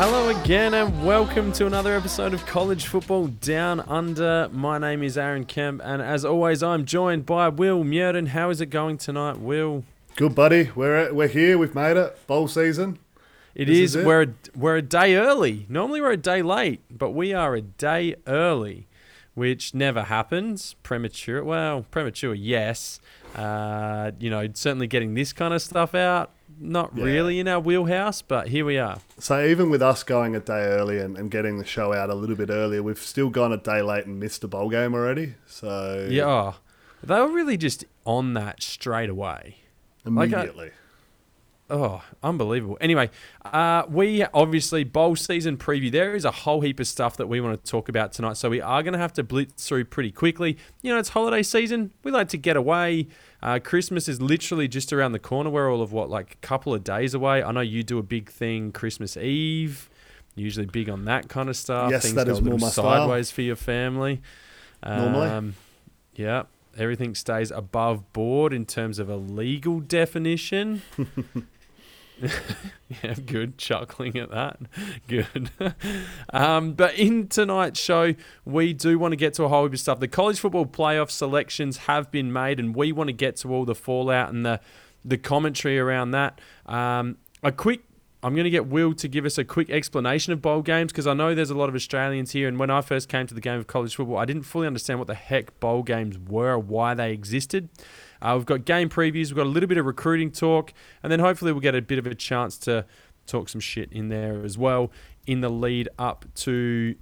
Hello again, and welcome to another episode of College Football Down Under. My name is Aaron Kemp, and as always, I'm joined by Will Murden. How is it going tonight, Will? Good, buddy. We're we're here. We've made it. Bowl season. It is. is. We're a, we're a day early. Normally we're a day late, but we are a day early, which never happens. Premature. Well, premature, yes. Uh, you know, certainly getting this kind of stuff out, not Yeah. really in our wheelhouse, but here we are. So even with us going a day early and, and getting the show out a little bit earlier, we've still gone a day late and missed a bowl game already. So Yeah. Oh, they were really just on that straight away. like I- immediately. Oh, unbelievable. Anyway, uh, we obviously bowl season preview. There is a whole heap of stuff that we want to talk about tonight, so we are going to have to blitz through pretty quickly. You know, it's holiday season. We like to get away. Uh, Christmas is literally just around the corner. We're all of what, like a couple of days away. I know you do a big thing Christmas Eve. Usually big on that kind of stuff. Yes, Things that go is a little more my style. sideways for your family. Normally. Um, yeah, everything stays above board in terms of a legal definition. yeah, good. Chuckling at that. Good. um, but in tonight's show, we do want to get to a whole heap of stuff. The college football playoff selections have been made, and we want to get to all the fallout and the the commentary around that. Um, a quick. I'm going to get Will to give us a quick explanation of bowl games because I know there's a lot of Australians here. And when I first came to the game of college football, I didn't fully understand what the heck bowl games were or why they existed. Uh, we've got game previews, we've got a little bit of recruiting talk, and then hopefully we'll get a bit of a chance to talk some shit in there as well in the lead up to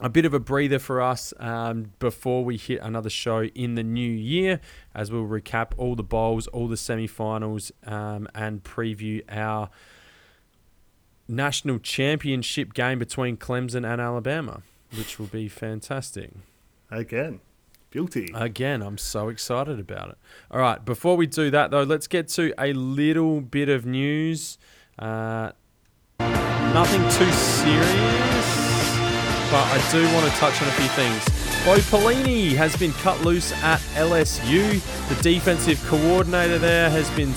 a bit of a breather for us um, before we hit another show in the new year as we'll recap all the bowls, all the semi finals, um, and preview our national championship game between Clemson and Alabama, which will be fantastic. Again. Guilty. Again, I'm so excited about it. All right, before we do that though, let's get to a little bit of news. Uh, nothing too serious, but I do want to touch on a few things. Bo Pelini has been cut loose at LSU. The defensive coordinator there has been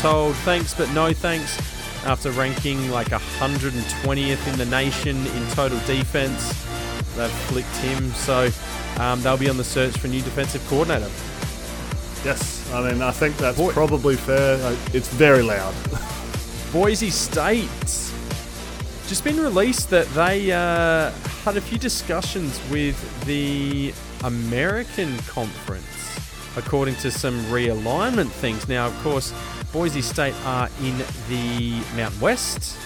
told thanks but no thanks after ranking like 120th in the nation in total defense. They've flicked him, so um, they'll be on the search for a new defensive coordinator. yes. I mean, I think that's Boy- probably fair. Uh, It's very loud. Boise State just been released that they uh, had a few discussions with the American Conference, according to some realignment things. Now, of course, Boise State are in the Mountain West,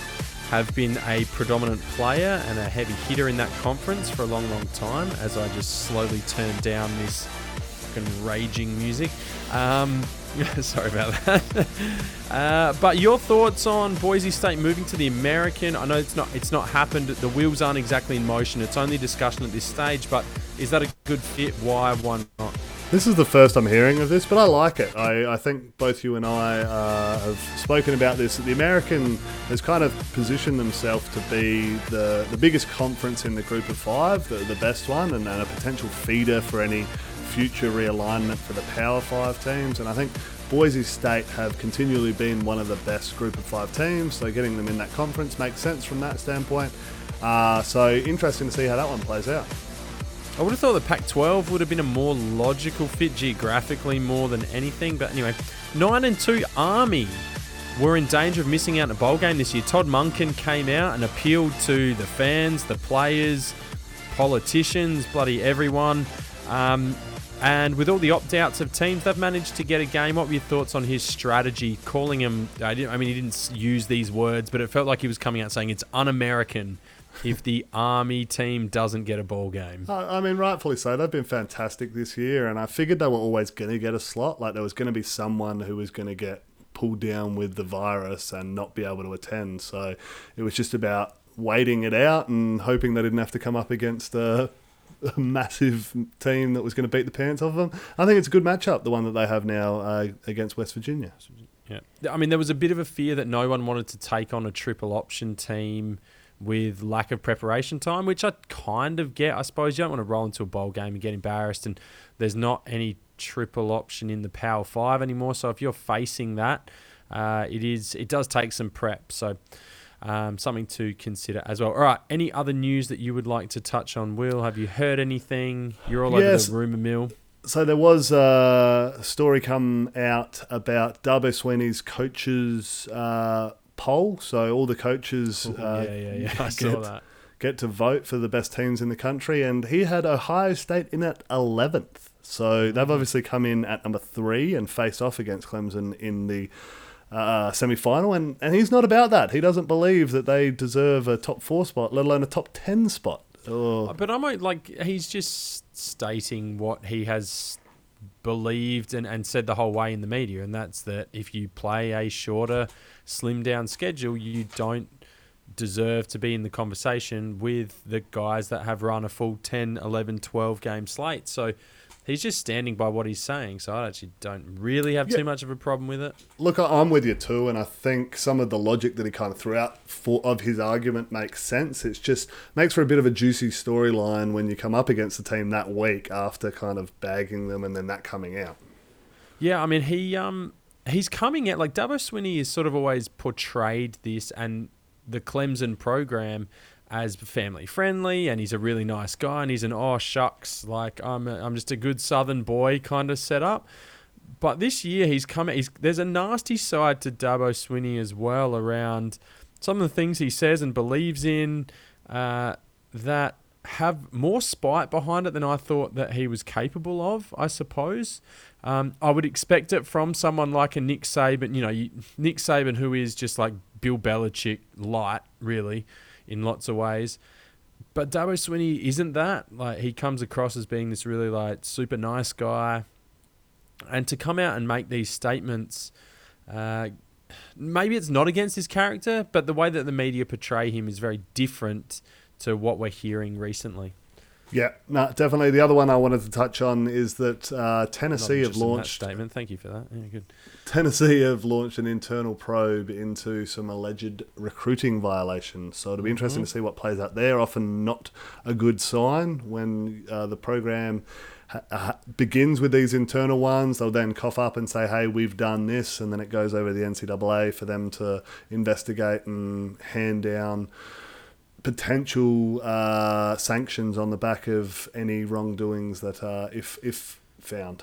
have been a predominant player and a heavy hitter in that conference for a long, long time. As I just slowly turn down this fucking raging music. Um, sorry about that. uh, but your thoughts on Boise State moving to the American? I know it's not it's not happened. The wheels aren't exactly in motion. It's only discussion at this stage. But is that a good fit? Why? Why not? This is the first I'm hearing of this, but I like it. I, I think both you and I uh, have spoken about this. The American has kind of positioned themselves to be the, the biggest conference in the group of five, the, the best one, and, and a potential feeder for any future realignment for the Power Five teams. And I think Boise State have continually been one of the best group of five teams, so getting them in that conference makes sense from that standpoint. Uh, so interesting to see how that one plays out. I would have thought the Pac 12 would have been a more logical fit geographically more than anything. But anyway, 9 and 2 Army were in danger of missing out in a bowl game this year. Todd Monken came out and appealed to the fans, the players, politicians, bloody everyone. Um, and with all the opt outs of teams, they've managed to get a game. What were your thoughts on his strategy? Calling him, I, I mean, he didn't use these words, but it felt like he was coming out saying it's un American if the Army team doesn't get a ball game. I mean, rightfully so. They've been fantastic this year, and I figured they were always going to get a slot. Like there was going to be someone who was going to get pulled down with the virus and not be able to attend. So it was just about waiting it out and hoping they didn't have to come up against a, a massive team that was going to beat the pants off them. I think it's a good matchup, the one that they have now uh, against West Virginia. Yeah. I mean, there was a bit of a fear that no one wanted to take on a triple option team with lack of preparation time, which I kind of get. I suppose you don't want to roll into a bowl game and get embarrassed, and there's not any triple option in the Power Five anymore. So if you're facing that, uh, it is it does take some prep. So. um, something to consider as well. All right, any other news that you would like to touch on, Will? Have you heard anything? You're all Yes. over the rumour mill. So there was a story come out about Dabo Swinney's coaches uh, poll. So all the coaches uh, yeah, yeah, yeah. Get, get to vote for the best teams in the country, and he had Ohio State in at eleventh. So they've obviously come in at number three and faced off against Clemson in the uh, semi-final, and, and he's not about that. He doesn't believe that they deserve a top four spot, let alone a top ten spot. Oh. But I'm like, he's just stating what he has believed and, and said the whole way in the media, and that's that if you play a shorter, slim down schedule, you don't deserve to be in the conversation with the guys that have run a full 10, 11, 12 game slate. So he's just standing by what he's saying. So I actually don't really have Yeah. too much of a problem with it. Look, I'm with you too, and I think some of the logic that he kind of threw out for of his argument makes sense. It's just makes for a bit of a juicy storyline when you come up against the team that week after kind of bagging them and then that coming out. Yeah, I mean he um he's coming out like Dabo Swinney is sort of always portrayed this and the Clemson program as family friendly and he's a really nice guy and he's an oh shucks like I'm a, I'm just a good southern boy kind of setup. But this year he's come he's there's a nasty side to Dabo Swinney as well around some of the things he says and believes in uh, that have more spite behind it than I thought that he was capable of, I suppose. Um, I would expect it from someone like a Nick Saban, you know, you, Nick Saban, who is just like Bill Belichick light, really, in lots of ways. But Dabo Swinney isn't that. Like, he comes across as being this really, like, super nice guy. And to come out and make these statements, uh, maybe it's not against his character, but the way that the media portray him is very different to what we're hearing recently. Yeah, no, definitely. The other one I wanted to touch on is that uh, Tennessee have interested in that launched statement. Thank you for that. Yeah, good. Tennessee have launched an internal probe into some alleged recruiting violations. So it'll be interesting to see what plays out there. Often not a good sign when uh, the program begins with these internal ones. They'll then cough up and say, "Hey, we've done this," and then it goes over to the NCAA for them to investigate and hand down potential uh, sanctions on the back of any wrongdoings that are, if if found.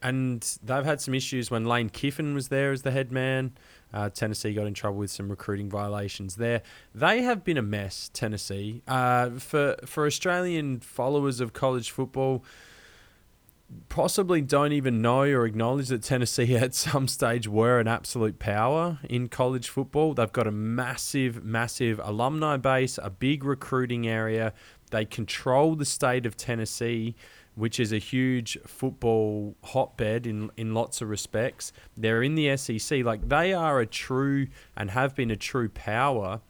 And they've had some issues when Lane Kiffin was there as the head man. Uh, Tennessee got in trouble with some recruiting violations there. They have been a mess, Tennessee. Uh, for for Australian followers of college football, possibly don't even know or acknowledge that Tennessee at some stage were an absolute power in college football. They've got a massive, massive alumni base, a big recruiting area. They control the state of Tennessee, which is a huge football hotbed in in lots of respects. They're in the SEC, like they are a true and have been a true power.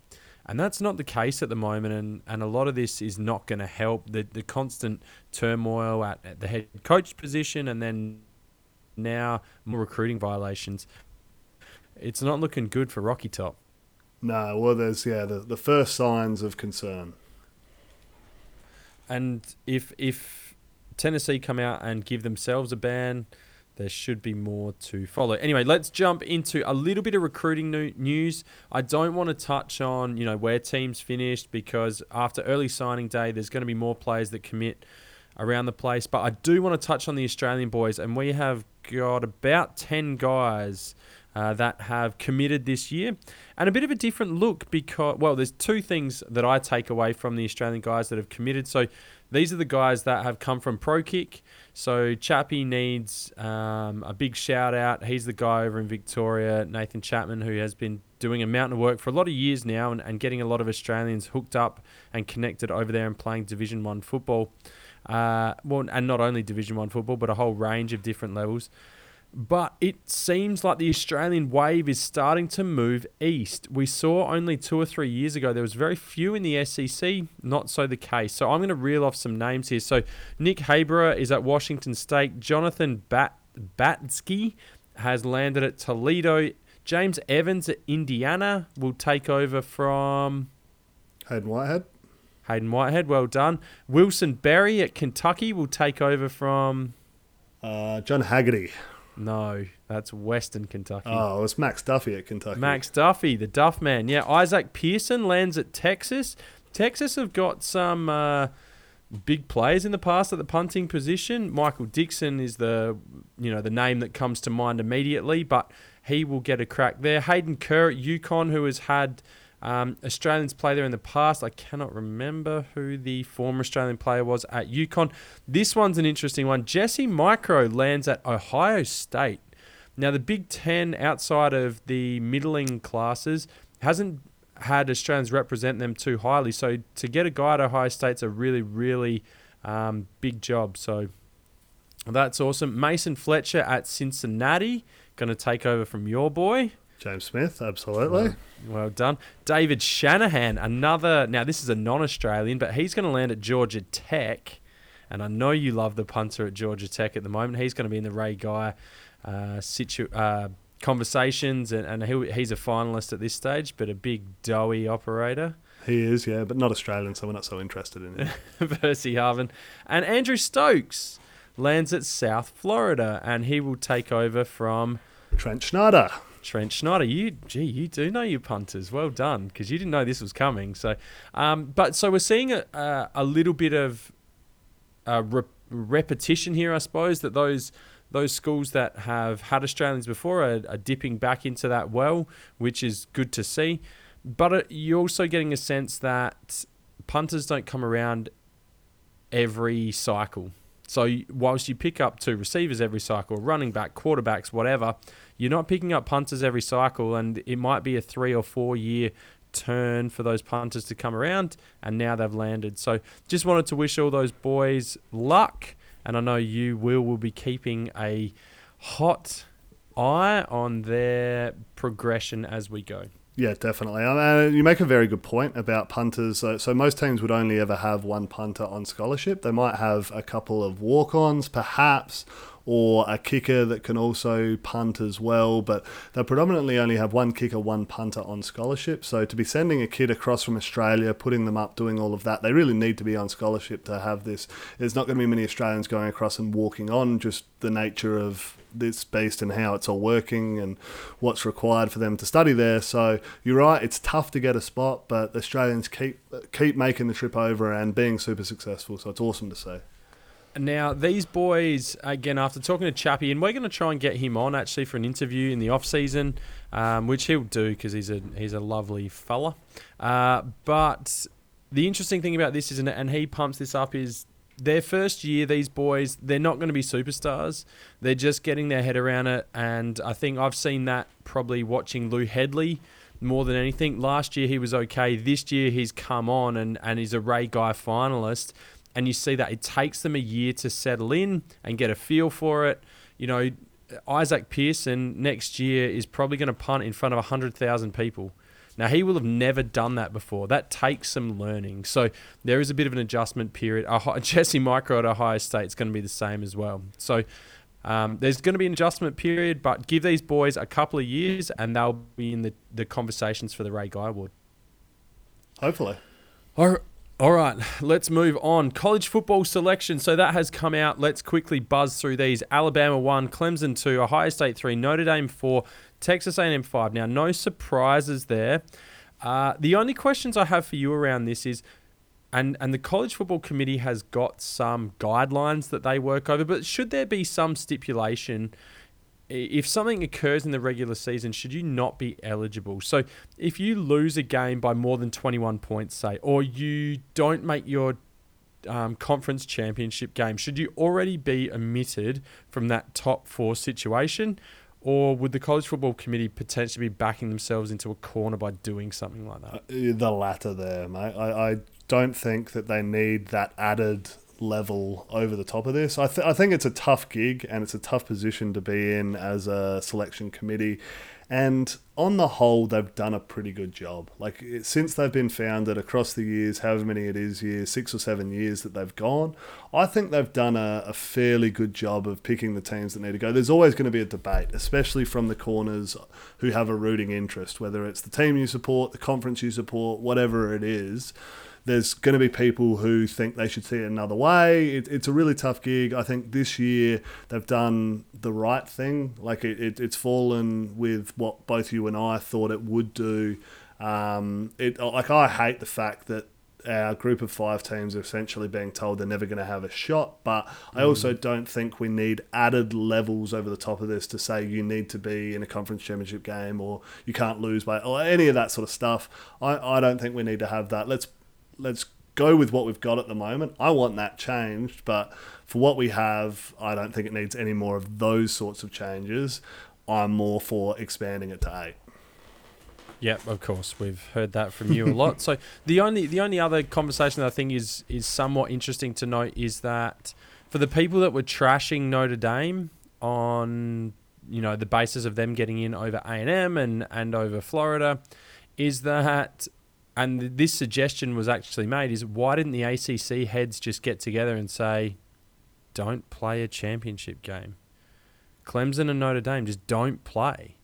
And that's not the case at the moment, and, and a lot of this is not going to help. The the constant turmoil at, at the head coach position, and then now more recruiting violations. It's not looking good for Rocky Top. No, well, there's yeah the, the first signs of concern. And if if Tennessee come out and give themselves a ban, there should be more to follow. Anyway, let's jump into a little bit of recruiting news. I don't want to touch on you know where teams finished because after early signing day, there's going to be more players that commit around the place. But I do want to touch on the Australian boys, and we have got about ten guys. Uh, that have committed this year, and a bit of a different look because well, there's two things that I take away from the Australian guys that have committed. So these are the guys that have come from Pro Kick. So Chappie needs um, a big shout out. He's the guy over in Victoria, Nathan Chapman, who has been doing a mountain of work for a lot of years now and, and getting a lot of Australians hooked up and connected over there and playing Division One football. Uh, well, and not only Division One football, but a whole range of different levels. But it seems like the Australian wave is starting to move east. We saw only two or three years ago there was very few in the SEC. Not so the case. So I'm going to reel off some names here. So Nick Haberer is at Washington State. Jonathan Bat Batsky has landed at Toledo. James Evans at Indiana will take over from Haydon Whitehead. Haydon Whitehead. Well done. Wilson Berry at Kentucky will take over from Uh, John Haggerty. No, that's Western Kentucky. Oh, it's Max Duffy at Kentucky. Max Duffy, the Duff man. Yeah, Isaac Pearson lands at Texas. Texas have got some uh, big players in the past at the punting position. Michael Dickson is the you know the name that comes to mind immediately, but he will get a crack there. Hayden Kerr at UConn, who has had um, Australians play there in the past. I cannot remember who the former Australian player was at UConn. This one's an interesting one. Jesse Mirco lands at Ohio State. Now, the Big Ten, outside of the middling classes, hasn't had Australians represent them too highly. So to get a guy at Ohio State's a really, really um, big job. So that's awesome. Mason Fletcher at Cincinnati, going to take over from your boy. James Smith, absolutely. Well done. David Shanahan, another. Now, this is a non Australian, but he's going to land at Georgia Tech. And I know you love the punter at Georgia Tech at the moment. He's going to be in the Ray Guy uh, situ- uh, conversations, and, and he, he's a finalist at this stage, but a big doughy operator. He is, yeah, but not Australian, so we're not so interested in him. Pressley Harvin. And Andrew Stokes lands at South Florida, and he will take over from Trent Schneider. Trent Schneider, you gee, you do know your punters. Well done, because you didn't know this was coming. So, um, but so we're seeing a, a, a little bit of uh, re- repetition here, I suppose. That those those schools that have had Australians before are, are dipping back into that well, which is good to see. But uh, you're also getting a sense that punters don't come around every cycle. So whilst you pick up two receivers every cycle, running back, quarterbacks, whatever, you're not picking up punters every cycle, and it might be a three or four year turn for those punters to come around, and now they've landed. So just wanted to wish all those boys luck, and I know you will will be keeping a hot eye on their progression as we go. Yeah, definitely. Uh, you make a very good point about punters. So, most teams would only ever have one punter on scholarship. They might have a couple of walk ons, perhaps, or a kicker that can also punt as well. But they predominantly only have one kicker, one punter on scholarship. So to be sending a kid across from Australia, putting them up, doing all of that, they really need to be on scholarship to have this. There's not going to be many Australians going across and walking on, just the nature of this based and how it's all working and what's required for them to study there. So you're right, it's tough to get a spot, but Australians keep keep making the trip over and being super successful. So it's awesome to see. Now, these boys, again, after talking to Chappie, and we're going to try and get him on actually for an interview in the off season, um, which he'll do because he's a he's a lovely fella. Uh, but the interesting thing about this is, and he pumps this up, is their first year. These boys, they're not going to be superstars. They're just getting their head around it, and I think I've seen that probably watching Lou Hedley more than anything. Last year he was okay. This year he's come on and, and he's a Ray Guy finalist and you see that it takes them a year to settle in and get a feel for it. You know, Isaac Pearson next year is probably going to punt in front of 100,000 people. Now, he will have never done that before. That takes some learning. So, there is a bit of an adjustment period. Jesse Mirco at Ohio State is going to be the same as well. So, um, there's going to be an adjustment period, but give these boys a couple of years and they'll be in the, the conversations for the Ray Guy Award. Hopefully. All right. All right, let's move on. College football selection. So that has come out. Let's quickly buzz through these. Alabama 1, Clemson 2, Ohio State 3, Notre Dame 4, Texas A&M 5. Now, no surprises there. Uh, the only questions I have for you around this is, and, and the College Football Committee has got some guidelines that they work over, but should there be some stipulation if something occurs in the regular season, should you not be eligible? So if you lose a game by more than 21 points, say, or you don't make your um, conference championship game, should you already be omitted from that top four situation? Or would the College Football Committee potentially be backing themselves into a corner by doing something like that? Uh, the latter there, mate. I, I don't think that they need that added level over the top of this. I, th- I think it's a tough gig and it's a tough position to be in as a selection committee. And on the whole, they've done a pretty good job. Like since they've been founded across the years, however many it is years, six or seven years that they've gone, I think they've done a, a fairly good job of picking the teams that need to go. There's always going to be a debate, especially from the corners who have a rooting interest, whether it's the team you support, the conference you support, whatever it is there's going to be people who think they should see it another way. It, it's a really tough gig. I think this year they've done the right thing. Like it, it, it's fallen with what both you and I thought it would do. Um, it like I hate the fact that our group of five teams are essentially being told they're never going to have a shot. But I mm. also don't think we need added levels over the top of this to say you need to be in a conference championship game or you can't lose by or any of that sort of stuff. I, I don't think we need to have that. Let's let's go with what we've got at the moment. I want that changed, but for what we have, I don't think it needs any more of those sorts of changes. I'm more for expanding it to eight. Yep, of course, we've heard that from you a lot. So the only the only other conversation that I think is is somewhat interesting to note is that for the people that were trashing Notre Dame on you know the basis of them getting in over A and M and and over Florida, is that and this suggestion was actually made is why didn't the ACC heads just get together and say, don't play a championship game. Clemson and Notre Dame just don't play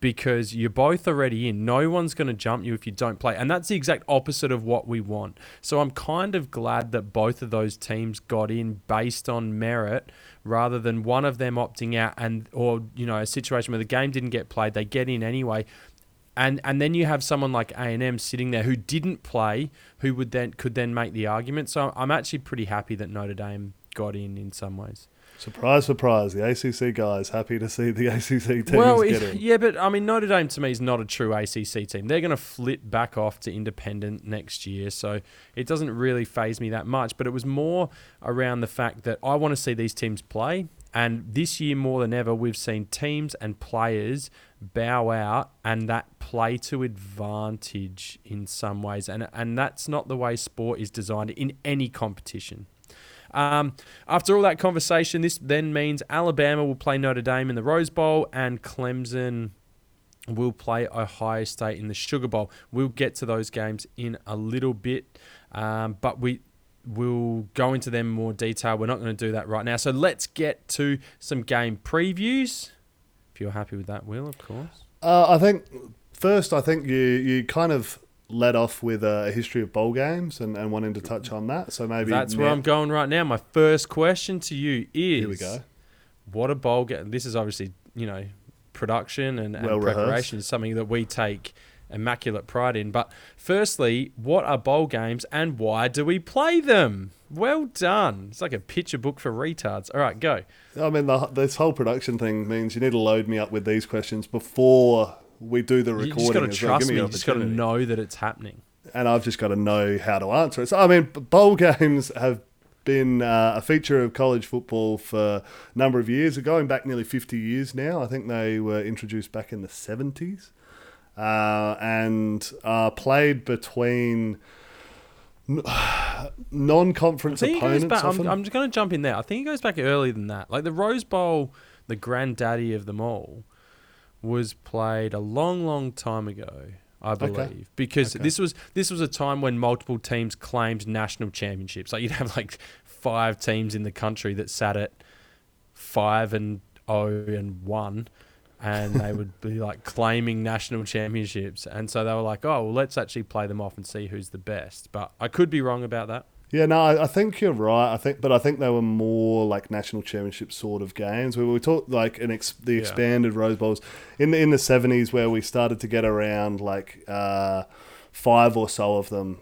because you're both already in. No one's going to jump you if you don't play. And that's the exact opposite of what we want. So I'm kind of glad that both of those teams got in based on merit rather than one of them opting out and or you know a situation where the game didn't get played, they get in anyway and and then you have someone like A and M sitting there who didn't play, who would then could then make the argument. So I'm actually pretty happy that Notre Dame got in in some ways. Surprise, surprise! The ACC guys happy to see the ACC teams well, get in. Yeah, but I mean Notre Dame to me is not a true ACC team. They're going to flip back off to independent next year, so it doesn't really faze me that much. But it was more around the fact that I want to see these teams play. And this year, more than ever, we've seen teams and players bow out and that play to advantage in some ways. And, and that's not the way sport is designed in any competition. Um, after all that conversation, this then means Alabama will play Notre Dame in the Rose Bowl and Clemson will play Ohio State in the Sugar Bowl. We'll get to those games in a little bit, um, but we We'll go into them more detail. We're not going to do that right now. So let's get to some game previews. If you're happy with that, Will, of course. Uh, I think first, I think you you kind of led off with a history of bowl games and, and wanting to touch on that. So maybe that's where I'm going right now. My first question to you is: Here we go. What a bowl game! This is obviously you know production and, and well preparation is something that we take immaculate pride in. But firstly, what are bowl games and why do we play them? Well done. It's like a picture book for retards. All right, go. I mean, the, this whole production thing means you need to load me up with these questions before we do the recording. You just got to trust well. me. You just got to know that it's happening. And I've just got to know how to answer it. So, I mean, bowl games have been uh, a feature of college football for a number of years, going back nearly 50 years now. I think they were introduced back in the 70s uh, and are played between non-conference opponents. Back, I'm, I'm, just going to jump in there. I think it goes back earlier than that. Like the Rose Bowl, the granddaddy of them all, was played a long, long time ago. I believe okay. because okay. this was this was a time when multiple teams claimed national championships. Like you'd have like five teams in the country that sat at five and oh and one and they would be like claiming national championships. And so they were like, oh, well, let's actually play them off and see who's the best. But I could be wrong about that. Yeah, no, I, think you're right. I think, but I think they were more like national championship sort of games. Where we talked like an ex, the expanded yeah. Rose Bowls in the in the seventies, where we started to get around like uh, five or so of them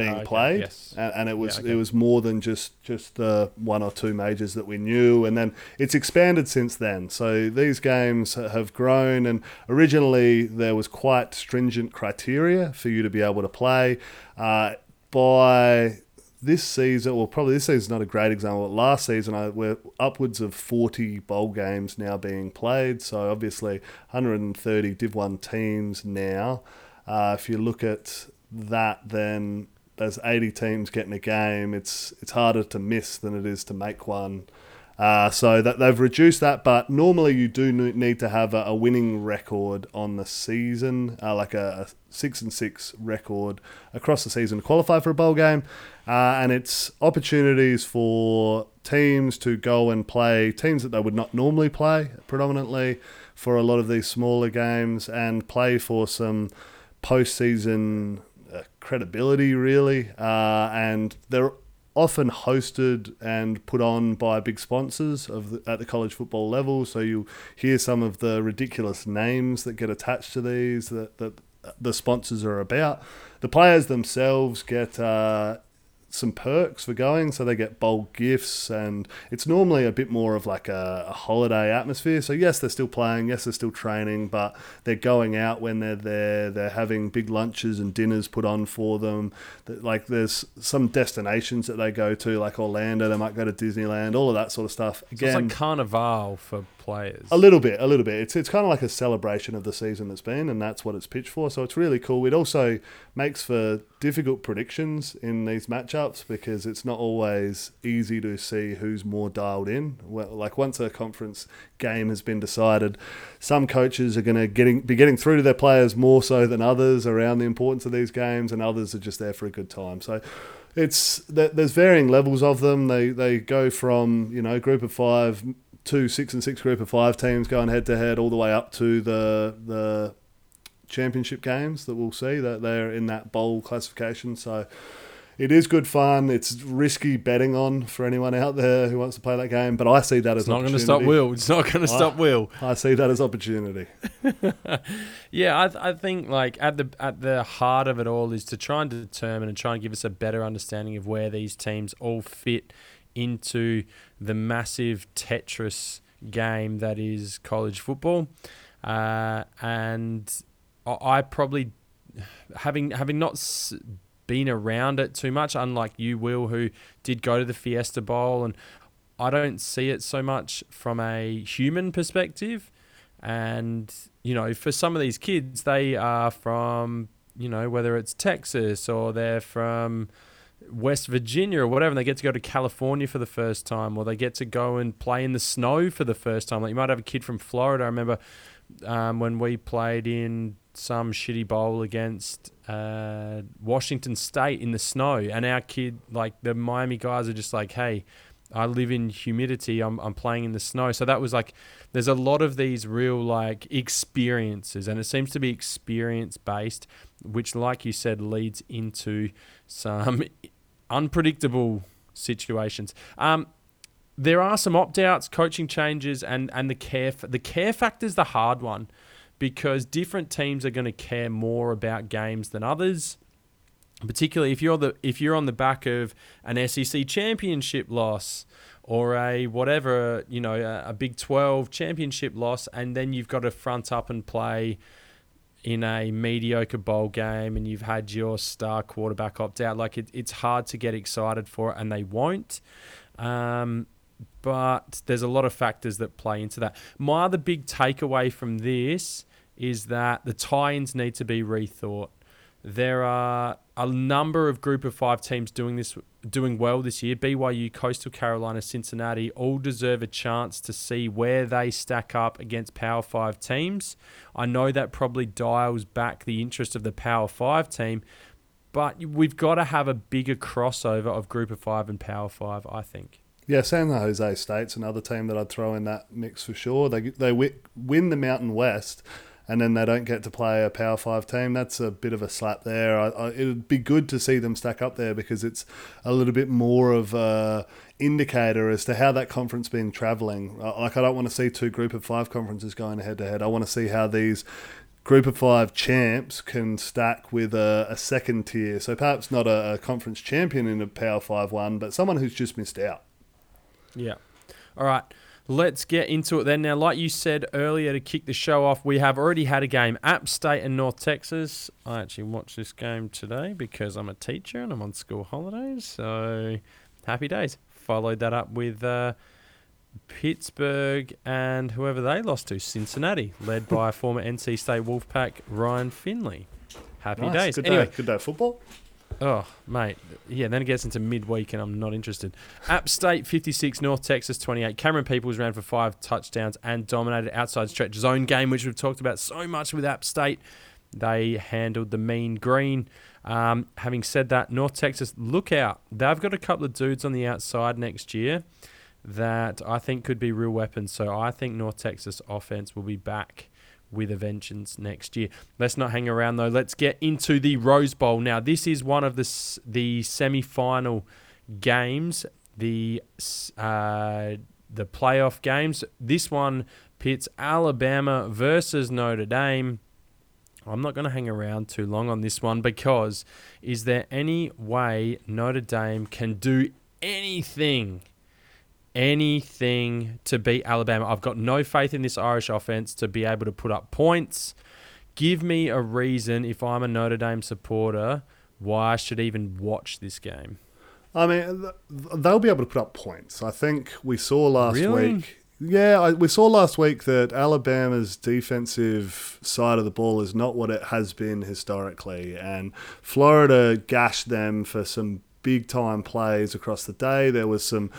being okay, played, yes. and, and, it was yeah, okay. it was more than just just the one or two majors that we knew, and then it's expanded since then. So these games have grown, and originally there was quite stringent criteria for you to be able to play. Uh, by this season, well, probably this season's not a great example. But last season, I, we're upwards of 40 bowl games now being played. So obviously, 130 Div 1 teams now. Uh, if you look at that, then there's 80 teams getting a game, it's it's harder to miss than it is to make one. Uh, so that they've reduced that, but normally you do need to have a, a winning record on the season, uh, like a, a, six and six record across the season to qualify for a bowl game, uh, and it's opportunities for teams to go and play teams that they would not normally play, predominantly for a lot of these smaller games, and play for some postseason credibility really, uh, and they're often hosted and put on by big sponsors of the, at the college football level. So you hear some of the ridiculous names that get attached to these that, that the sponsors are about. The players themselves get uh, some perks for going. So they get bulk gifts, and it's normally a bit more of like a, a, holiday atmosphere. So yes, they're still playing, yes, they're still training, but they're going out when they're there. They're having big lunches and dinners put on for them. Like there's some destinations that they go to, like Orlando. They might go to Disneyland, all of that sort of stuff. Again, so it's like carnival for players. A little bit, a little bit. It's it's kind of like a celebration of the season that's been, and that's what it's pitched for. So it's really cool. It also makes for difficult predictions in these matchups because it's not always easy to see who's more dialed in. Well, like once a conference game has been decided, some coaches are going to getting be getting through to their players more so than others around the importance of these games, and others are just there for a good time. So it's there's varying levels of them. They they go from you know group of five two six and six group of five teams going head to head all the way up to the the championship games that we'll see that they're in that bowl classification. So it is good fun. It's risky betting on for anyone out there who wants to play that game, but I see that as not going to stop Will. It's not going to stop Will. I see that as opportunity. yeah, I, I think like at the at the heart of it all is to try and determine and try and give us a better understanding of where these teams all fit into the massive Tetris game that is college football. Uh, and I probably, having having not been around it too much, unlike you, Will, who did go to the Fiesta Bowl, and I don't see it so much from a human perspective. And, you know, for some of these kids, they are from, you know, whether it's Texas or they're from West Virginia or whatever, and they get to go to California for the first time, or they get to go and play in the snow for the first time. Like you might have a kid from Florida. I remember um, when we played in some shitty bowl against uh, Washington State in the snow, and our kid, like the Miami guys, are just like, "Hey, I live in humidity. I'm, I'm playing in the snow." So that was like, there's a lot of these real like experiences, and it seems to be experience based, which, like you said, leads into some unpredictable situations. Um, there are some opt outs, coaching changes, and and the care the care factor is the hard one because different teams are going to care more about games than others. Particularly if you're the if you're on the back of an SEC championship loss or a whatever you know a, a Big Twelve championship loss, and then you've got to front up and play in a mediocre bowl game and you've had your star quarterback opt out, like it, it's hard to get excited for it, and they won't. Um, but there's a lot of factors that play into that. My other big takeaway from this is that the tie-ins need to be rethought. There are a number of group of five teams doing this doing well this year. BYU, Coastal Carolina, Cincinnati all deserve a chance to see where they stack up against Power Five teams. I know that probably dials back the interest of the Power Five team, but we've got to have a bigger crossover of group of five and Power Five, I think. Yeah, San Jose State's another team that I'd throw in that mix for sure. They they win the Mountain West and then they don't get to play a Power Five team. That's a bit of a slap there. I, I, it'd be good to see them stack up there because it's a little bit more of a indicator as to how that conference been travelling. Like I don't want to see two Group of Five conferences going head to head. I want to see how these group of five champs can stack with a, a second tier. So perhaps not a, a, conference champion in a Power Five one, but someone who's just missed out. Yeah. All right. Let's get into it then. Now, like you said earlier, to kick the show off, we have already had a game, App State and North Texas. I actually watched this game today because I'm a teacher and I'm on school holidays. So happy days. Followed that up with uh, Pittsburgh and whoever they lost to, Cincinnati, led by former NC State Wolfpack Ryan Finley. Happy nice. days. Good anyway, day. Good day football. Oh, mate. Yeah, then it gets into midweek and I'm not interested. App State 56, North Texas 28. Camerun Peoples ran for five touchdowns and dominated outside stretch zone game, which we've talked about so much with App State. They handled the mean green. Um, having said that, North Texas, look out. They've got a couple of dudes on the outside next year that I think could be real weapons. So I think North Texas offense will be back with a vengeance next year. Let's not hang around though. Let's get into the Rose Bowl now. This is one of the the semi-final games, the uh, the playoff games. This one pits Alabama versus Notre Dame. I'm not going to hang around too long on this one because is there any way Notre Dame can do anything, anything to beat Alabama? I've got no faith in this Irish offense to be able to put up points. Give me a reason if I'm a Notre Dame supporter why I should even watch this game. I mean, they'll be able to put up points. I think we saw last really? week yeah, I, we saw last week that Alabama's defensive side of the ball is not what it has been historically, and Florida gashed them for some big time plays across the day. There was some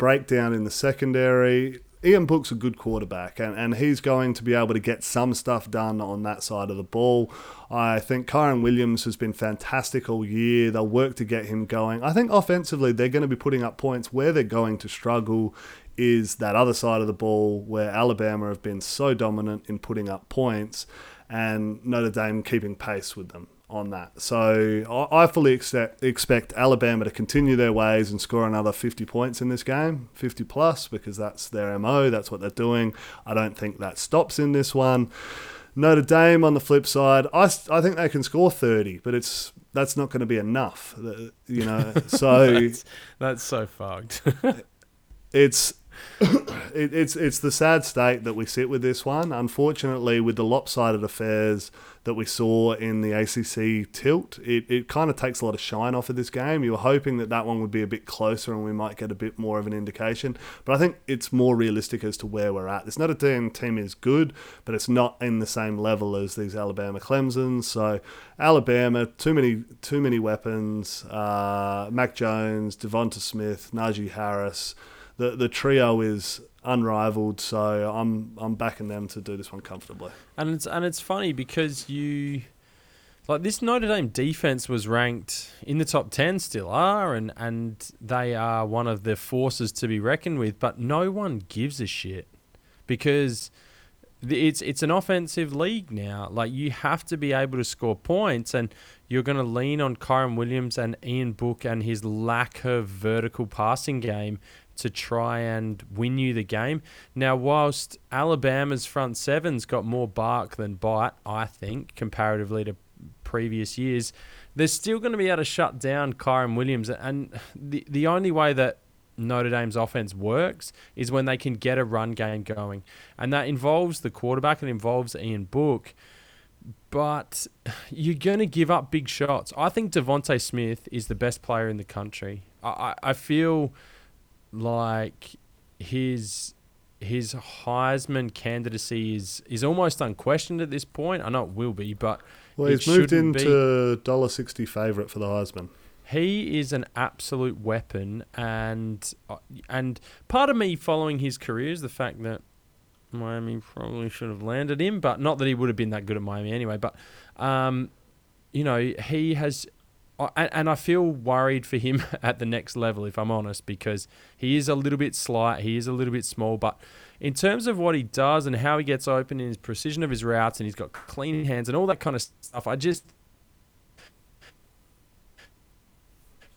breakdown in the secondary. Ian Book's a good quarterback, and, and he's going to be able to get some stuff done on that side of the ball. I think Kyren Williams has been fantastic all year. They'll work to get him going. I think offensively, they're going to be putting up points. Where they're going to struggle is that other side of the ball where Alabama have been so dominant in putting up points and Notre Dame keeping pace with them on that. So I fully expect, expect Alabama to continue their ways and score another 50 points in this game, 50 plus, because that's their MO, that's what they're doing. I don't think that stops in this one. Notre Dame on the flip side, I, I think they can score 30, but it's that's not going to be enough, uh, you know. So that's, that's so fucked. it's it, it's it's the sad state that we sit with this one. Unfortunately, with the lopsided affairs that we saw in the ACC tilt, it, it kind of takes a lot of shine off of this game. You were hoping that that one would be a bit closer and we might get a bit more of an indication. But I think it's more realistic as to where we're at. It's not a team team is good, but it's not in the same level as these Alabama Clemsons. So Alabama, too many too many weapons. Uh, Mac Jones, Devonta Smith, Najee Harris the the trio is unrivaled. So I'm I'm backing them to do this one comfortably. And it's and it's funny because you like this Notre Dame defense was ranked in the top 10 still are and and they are one of the forces to be reckoned with but no one gives a shit because it's it's an offensive league now like you have to be able to score points and you're going to lean on Kyren Williams and Ian Book and his lack of vertical passing game to try and win you the game. Now, whilst Alabama's front seven's got more bark than bite, I think, comparatively to previous years, they're still going to be able to shut down Kyren Williams. And the, the only way that Notre Dame's offense works is when they can get a run game going. And that involves the quarterback, it involves Ian Book. But you're going to give up big shots. I think DeVonta Smith is the best player in the country. I, I feel like his his Heisman candidacy is is almost unquestioned at this point. I know it will be, but well, he's moved into dollar sixty favorite for the Heisman. He is an absolute weapon, and uh, and part of me following his career is the fact that Miami probably should have landed him, but not that he would have been that good at Miami anyway. But um, you know, he has and I feel worried for him at the next level, if I'm honest, because he is a little bit slight, he is a little bit small, but in terms of what he does and how he gets open and his precision of his routes and he's got clean hands and all that kind of stuff, I just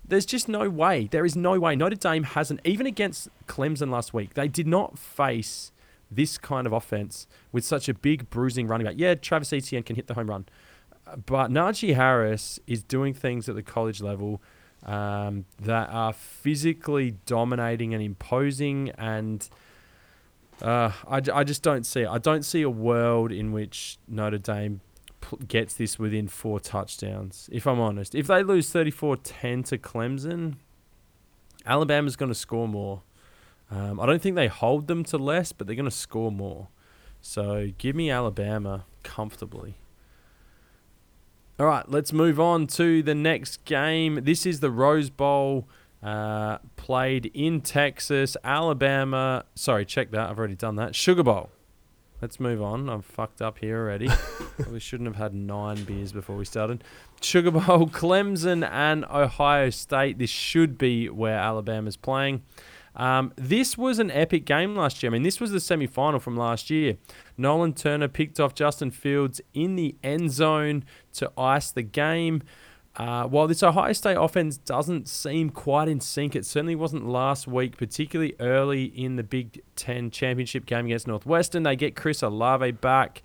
there's just no way. There is no way. Notre Dame hasn't even against Clemson last week. They did not face this kind of offense with such a big bruising running back. Yeah, Travis Etienne can hit the home run but Najee Harris is doing things at the college level um, that are physically dominating and imposing, and uh, I, I just don't see. I don't see a world in which Notre Dame gets this within four touchdowns, if I'm honest. If they lose 34 10 to Clemson, Alabama's going to score more. Um, I don't think they hold them to less, but they're going to score more. So give me Alabama comfortably. All right, let's move on to the next game. This is the Rose Bowl uh, played in Texas, Alabama. Sorry, check that. I've already done that. Sugar Bowl. Let's move on. I'm fucked up here already. we shouldn't have had nine beers before we started. Sugar Bowl, Clemson and Ohio State. This should be where Alabama's playing. Um, this was an epic game last year. I mean, this was the semi final from last year. Nolan Turner picked off Justin Fields in the end zone to ice the game. Uh, while this Ohio State offense doesn't seem quite in sync, it certainly wasn't last week, particularly early in the Big Ten championship game against Northwestern. They get Chris Olave back.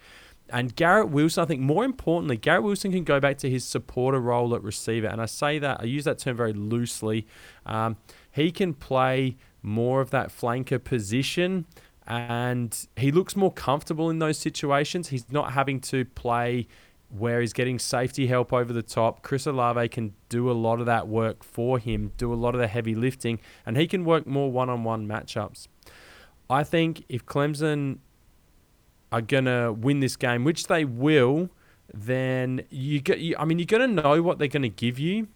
And Garrett Wilson, I think more importantly, Garrett Wilson can go back to his supporter role at receiver. And I say that, I use that term very loosely. Um, he can play more of that flanker position and he looks more comfortable in those situations. He's not having to play where he's getting safety help over the top. Chris Olave can do a lot of that work for him, do a lot of the heavy lifting, and he can work more one on one matchups. I think if Clemson are going to win this game, which they will, then you get, I mean, you're going to know what they're going to give you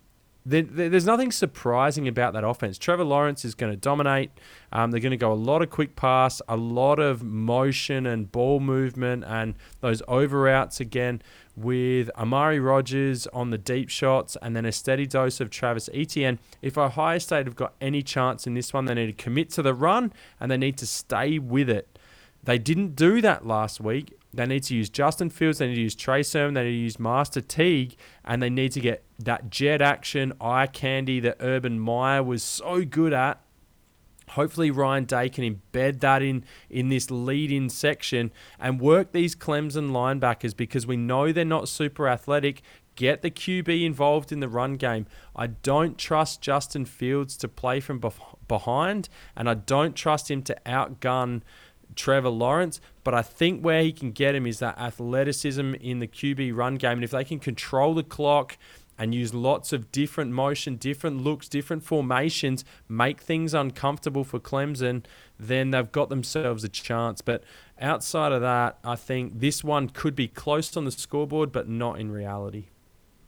there's nothing surprising about that offense. Trevor Lawrence is going to dominate. Um, they're going to go a lot of quick pass, a lot of motion and ball movement, and those over outs again with Amari Rodgers on the deep shots, and then a steady dose of Travis Etienne. If Ohio State have got any chance in this one, they need to commit to the run and they need to stay with it. They didn't do that last week. They need to use Justin Fields. They need to use Trey Sermon. They need to use Master Teague, and they need to get that jet action, eye candy that Urban Meyer was so good at. Hopefully, Ryan Day can embed that in in this lead-in section and work these Clemson linebackers because we know they're not super athletic. Get the QB involved in the run game. I don't trust Justin Fields to play from behind, and I don't trust him to outgun Trevor Lawrence, but I think where he can get him is that athleticism in the QB run game. And if they can control the clock and use lots of different motion, different looks, different formations, make things uncomfortable for Clemson, then they've got themselves a chance. But outside of that, I think this one could be close on the scoreboard, but not in reality.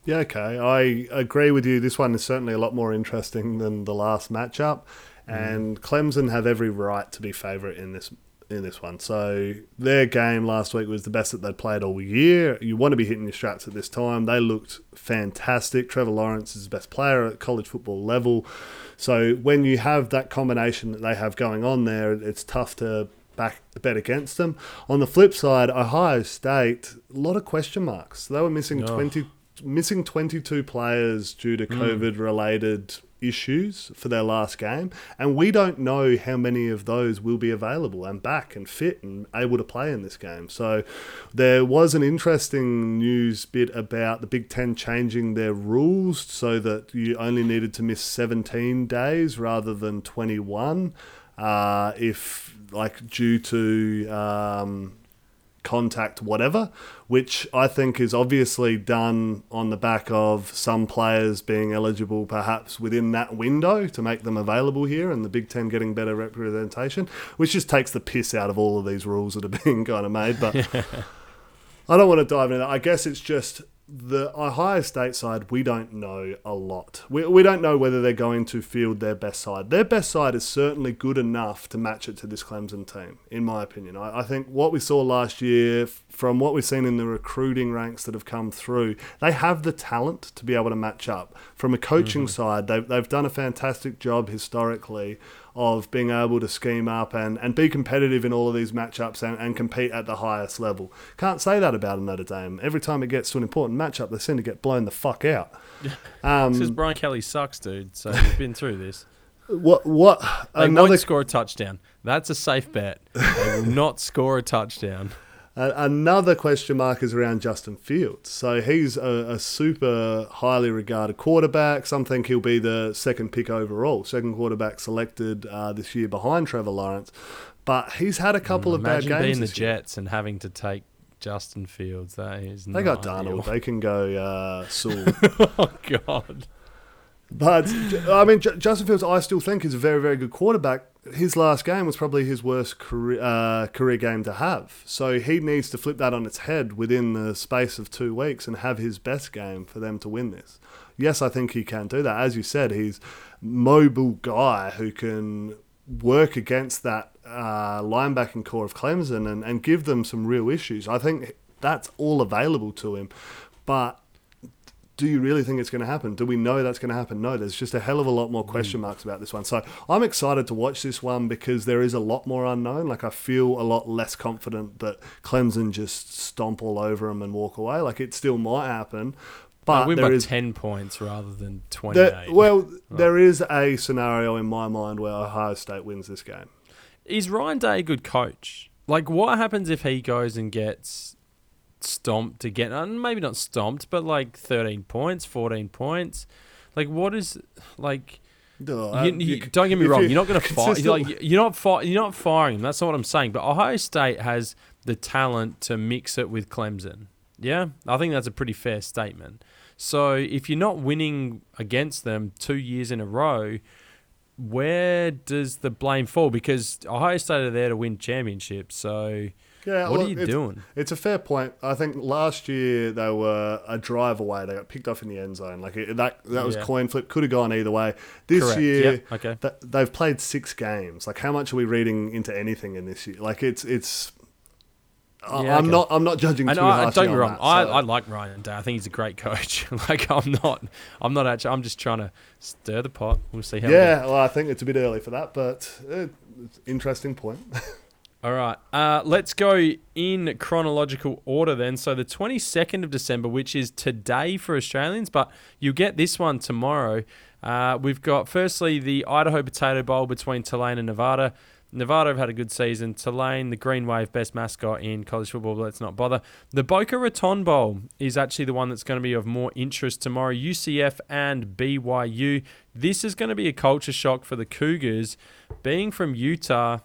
Yeah, okay. I agree with you. This one is certainly a lot more interesting than the last matchup. Mm. And Clemson have every right to be favourite in this in this one. So their game last week was the best that they'd played all year. You want to be hitting your straps at this time. They looked fantastic. Trevor Lawrence is the best player at college football level. So when you have that combination that they have going on there, it's tough to back bet against them. On the flip side, Ohio State, a lot of question marks. They were missing oh. 20 missing 22 players due to hmm. COVID related issues for their last game, and we don't know how many of those will be available and back and fit and able to play in this game. So there was an interesting news bit about the Big Ten changing their rules so that you only needed to miss 17 days rather than 21 uh, if like due to um, contact whatever, which I think is obviously done on the back of some players being eligible perhaps within that window to make them available here and the Big Ten getting better representation, which just takes the piss out of all of these rules that are being kind of made. But I don't want to dive into that. I guess it's just the Ohio State side, we don't know a lot. We, we don't know whether they're going to field their best side. Their best side is certainly good enough to match it to this Clemson team, in my opinion. I, I think what we saw last year, from what we've seen in the recruiting ranks that have come through, they have the talent to be able to match up. From a coaching mm-hmm. side, they've, they've done a fantastic job historically of being able to scheme up and, and be competitive in all of these matchups and, and compete at the highest level. Can't say that about Notre Dame. Every time it gets to an important matchup, they seem to get blown the fuck out. Um, because Brian Kelly sucks, dude. So we've been through this. What? What? They another... won't score a touchdown. That's a safe bet. They will not score a touchdown. Uh, another question mark is around Justin Fields. So he's a, a, super highly regarded quarterback. Some think he'll be the second pick overall, second quarterback selected uh, this year behind Trevor Lawrence. But he's had a couple mm, of bad games. being the Jets and having to take Justin Fields. That is they got Darnold. They can go uh, Sewell. oh God. But I mean, Justin Fields, I still think is a very, very good quarterback. His last game was probably his worst career, uh, career game to have. So he needs to flip that on its head within the space of two weeks and have his best game for them to win this. Yes, I think he can do that. As you said, he's mobile guy who can work against that uh, linebacking corps of Clemson and, and give them some real issues. I think that's all available to him. But do you really think it's going to happen? Do we know that's going to happen? No, there's just a hell of a lot more question mm. marks about this one. So I'm excited to watch this one because there is a lot more unknown. Like I feel a lot less confident that Clemson just stomp all over them and walk away. Like it still might happen. But there is ten points rather than twenty-eight. there, well, there is a scenario in my mind where Ohio State wins this game. is Ryan Day a good coach? Like, what happens if he goes and gets stomped again? Uh, maybe not stomped, but like thirteen points, fourteen points. Like, what is like? You, um, you- don't get me wrong. you You're not going to fire. consistent- Like, you're not fi- You're not firing. That's not what I'm saying. But Ohio State has the talent to mix it with Clemson. Yeah, I think that's a pretty fair statement. So if you're not winning against them two years in a row, where does the blame fall? Because Ohio State are there to win championships. So yeah, what look, are you it's- doing? It's a fair point. I think last year they were a drive away. They got picked off in the end zone. Like it, that, that was Yeah. coin flip. Could have gone either way. This Correct. year, Yep. Okay. th- they've played six games. Like how much are we reading into anything in this year? Like it's it's. I- Yeah, I'm okay. not. I'm not judging too I, don't get me wrong. that, I, so- I like Ryan Day. I think he's a great coach. like I'm not. I'm not actually. I'm just trying to stir the pot. We'll see how. yeah, well, I think it's a bit early for that, but uh, it's interesting point. All right. Uh, let's go in chronological order then. So the 22nd of December, which is today for Australians, but you get this one tomorrow. Uh, we've got firstly the Idaho Potato Bowl between Tulane and Nevada. Nevada have had a good season. Tulane, the Green Wave, best mascot in college football. Let's not bother. The Boca Raton Bowl is actually the one that's going to be of more interest tomorrow. UCF and BYU. This is going to be a culture shock for the Cougars. Being from Utah,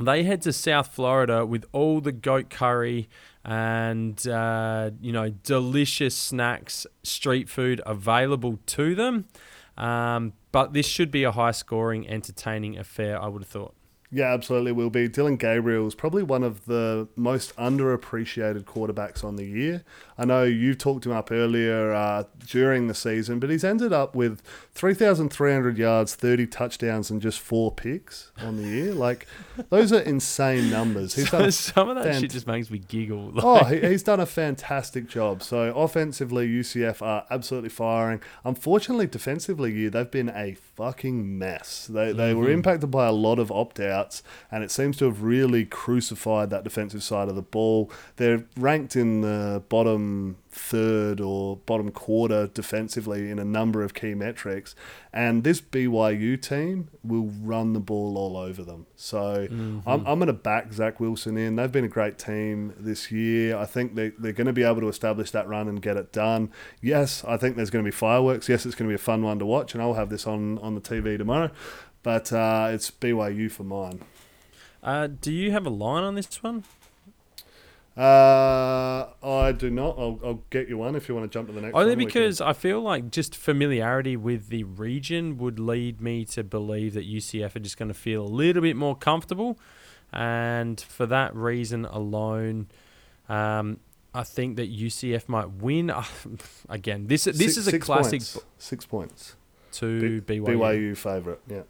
they head to South Florida with all the goat curry and uh, you know delicious snacks, street food available to them. Um, but this should be a high-scoring, entertaining affair. I would have thought. Yeah, absolutely will be. Dillon Gabriel is probably one of the most underappreciated quarterbacks on the year. I know you talked him up earlier uh, during the season, but he's ended up with 3,300 yards, 30 touchdowns, and just four picks on the year. Like, those are insane numbers. He's done Some of that fant- shit just makes me giggle. Oh, he, he's done a fantastic job. So offensively, UCF are absolutely firing. Unfortunately, defensively, you they've been a fucking mess. They they were impacted by a lot of opt outs, and it seems to have really crucified that defensive side of the ball. They're ranked in the bottom third or bottom quarter defensively in a number of key metrics, and this BYU team will run the ball all over them. So I'm, mm-hmm. I'm going to back Zach Wilson in. They've been a great team this year. I think they, they're going to be able to establish that run and get it done. Yes, I think there's going to be fireworks. Yes, it's going to be a fun one to watch, and I'll have this on, on the TV tomorrow. But uh, it's BYU for mine. Uh, do you have a line on this one? Uh, I do not. I'll, I'll get you one if you want to jump to the next one. Only because I feel like just familiarity with the region would lead me to believe that UCF are just going to feel a little bit more comfortable, and for that reason alone, um, I think that UCF might win. Again, this this Six- is a six classic Points. Six points. to B- BYU. BYU favourite. Yeah.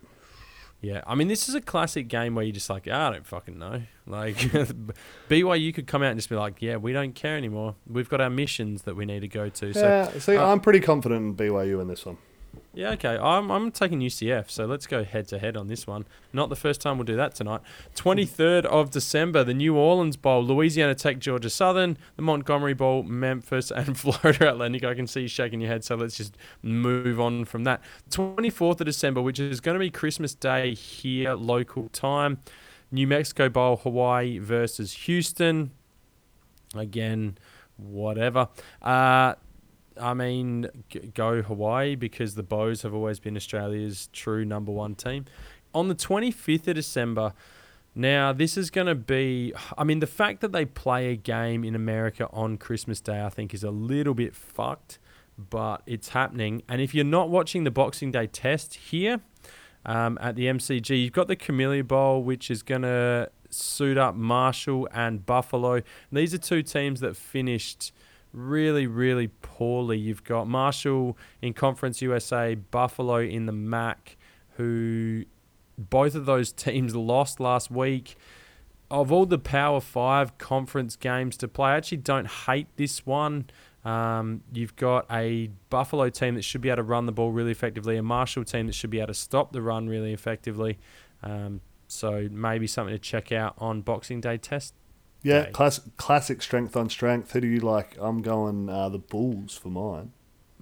Yeah, I mean, this is a classic game where you're just like, "Ah, I don't fucking know. Like, BYU could come out and just be like, yeah, we don't care anymore. We've got our missions that we need to go to. So, yeah. See, uh, I'm pretty confident in BYU in this one. Yeah, okay. I'm, I'm taking UCF. So let's go head to head on this one. Not the first time we'll do that tonight. 23rd of December, the New Orleans Bowl, Louisiana Tech, Georgia Southern, the Montgomery Bowl, Memphis, and Florida Atlantic. I can see you shaking your head. So let's just move on from that. 24th of December, which is going to be Christmas Day here, local time. New Mexico Bowl, Hawaii versus Houston. Again, whatever. Uh, I mean, go Hawaii because the Bows have always been Australia's true number one team. On the 25th of December, now this is going to be, I mean, the fact that they play a game in America on Christmas Day, I think, is a little bit fucked, but it's happening. And if you're not watching the Boxing Day test here um, at the MCG, you've got the Camellia Bowl, which is going to suit up Marshall and Buffalo. These are two teams that finished really, really poorly. You've got Marshall in Conference USA, Buffalo in the MAC, who both of those teams lost last week. Of all the Power Five conference games to play, I actually don't hate this one. Um, you've got a Buffalo team that should be able to run the ball really effectively, a Marshall team that should be able to stop the run really effectively. Um, so maybe something to check out on Boxing Day test. Yeah, day. class, classic strength on strength. Who do you like? I'm going uh, the Bulls for mine.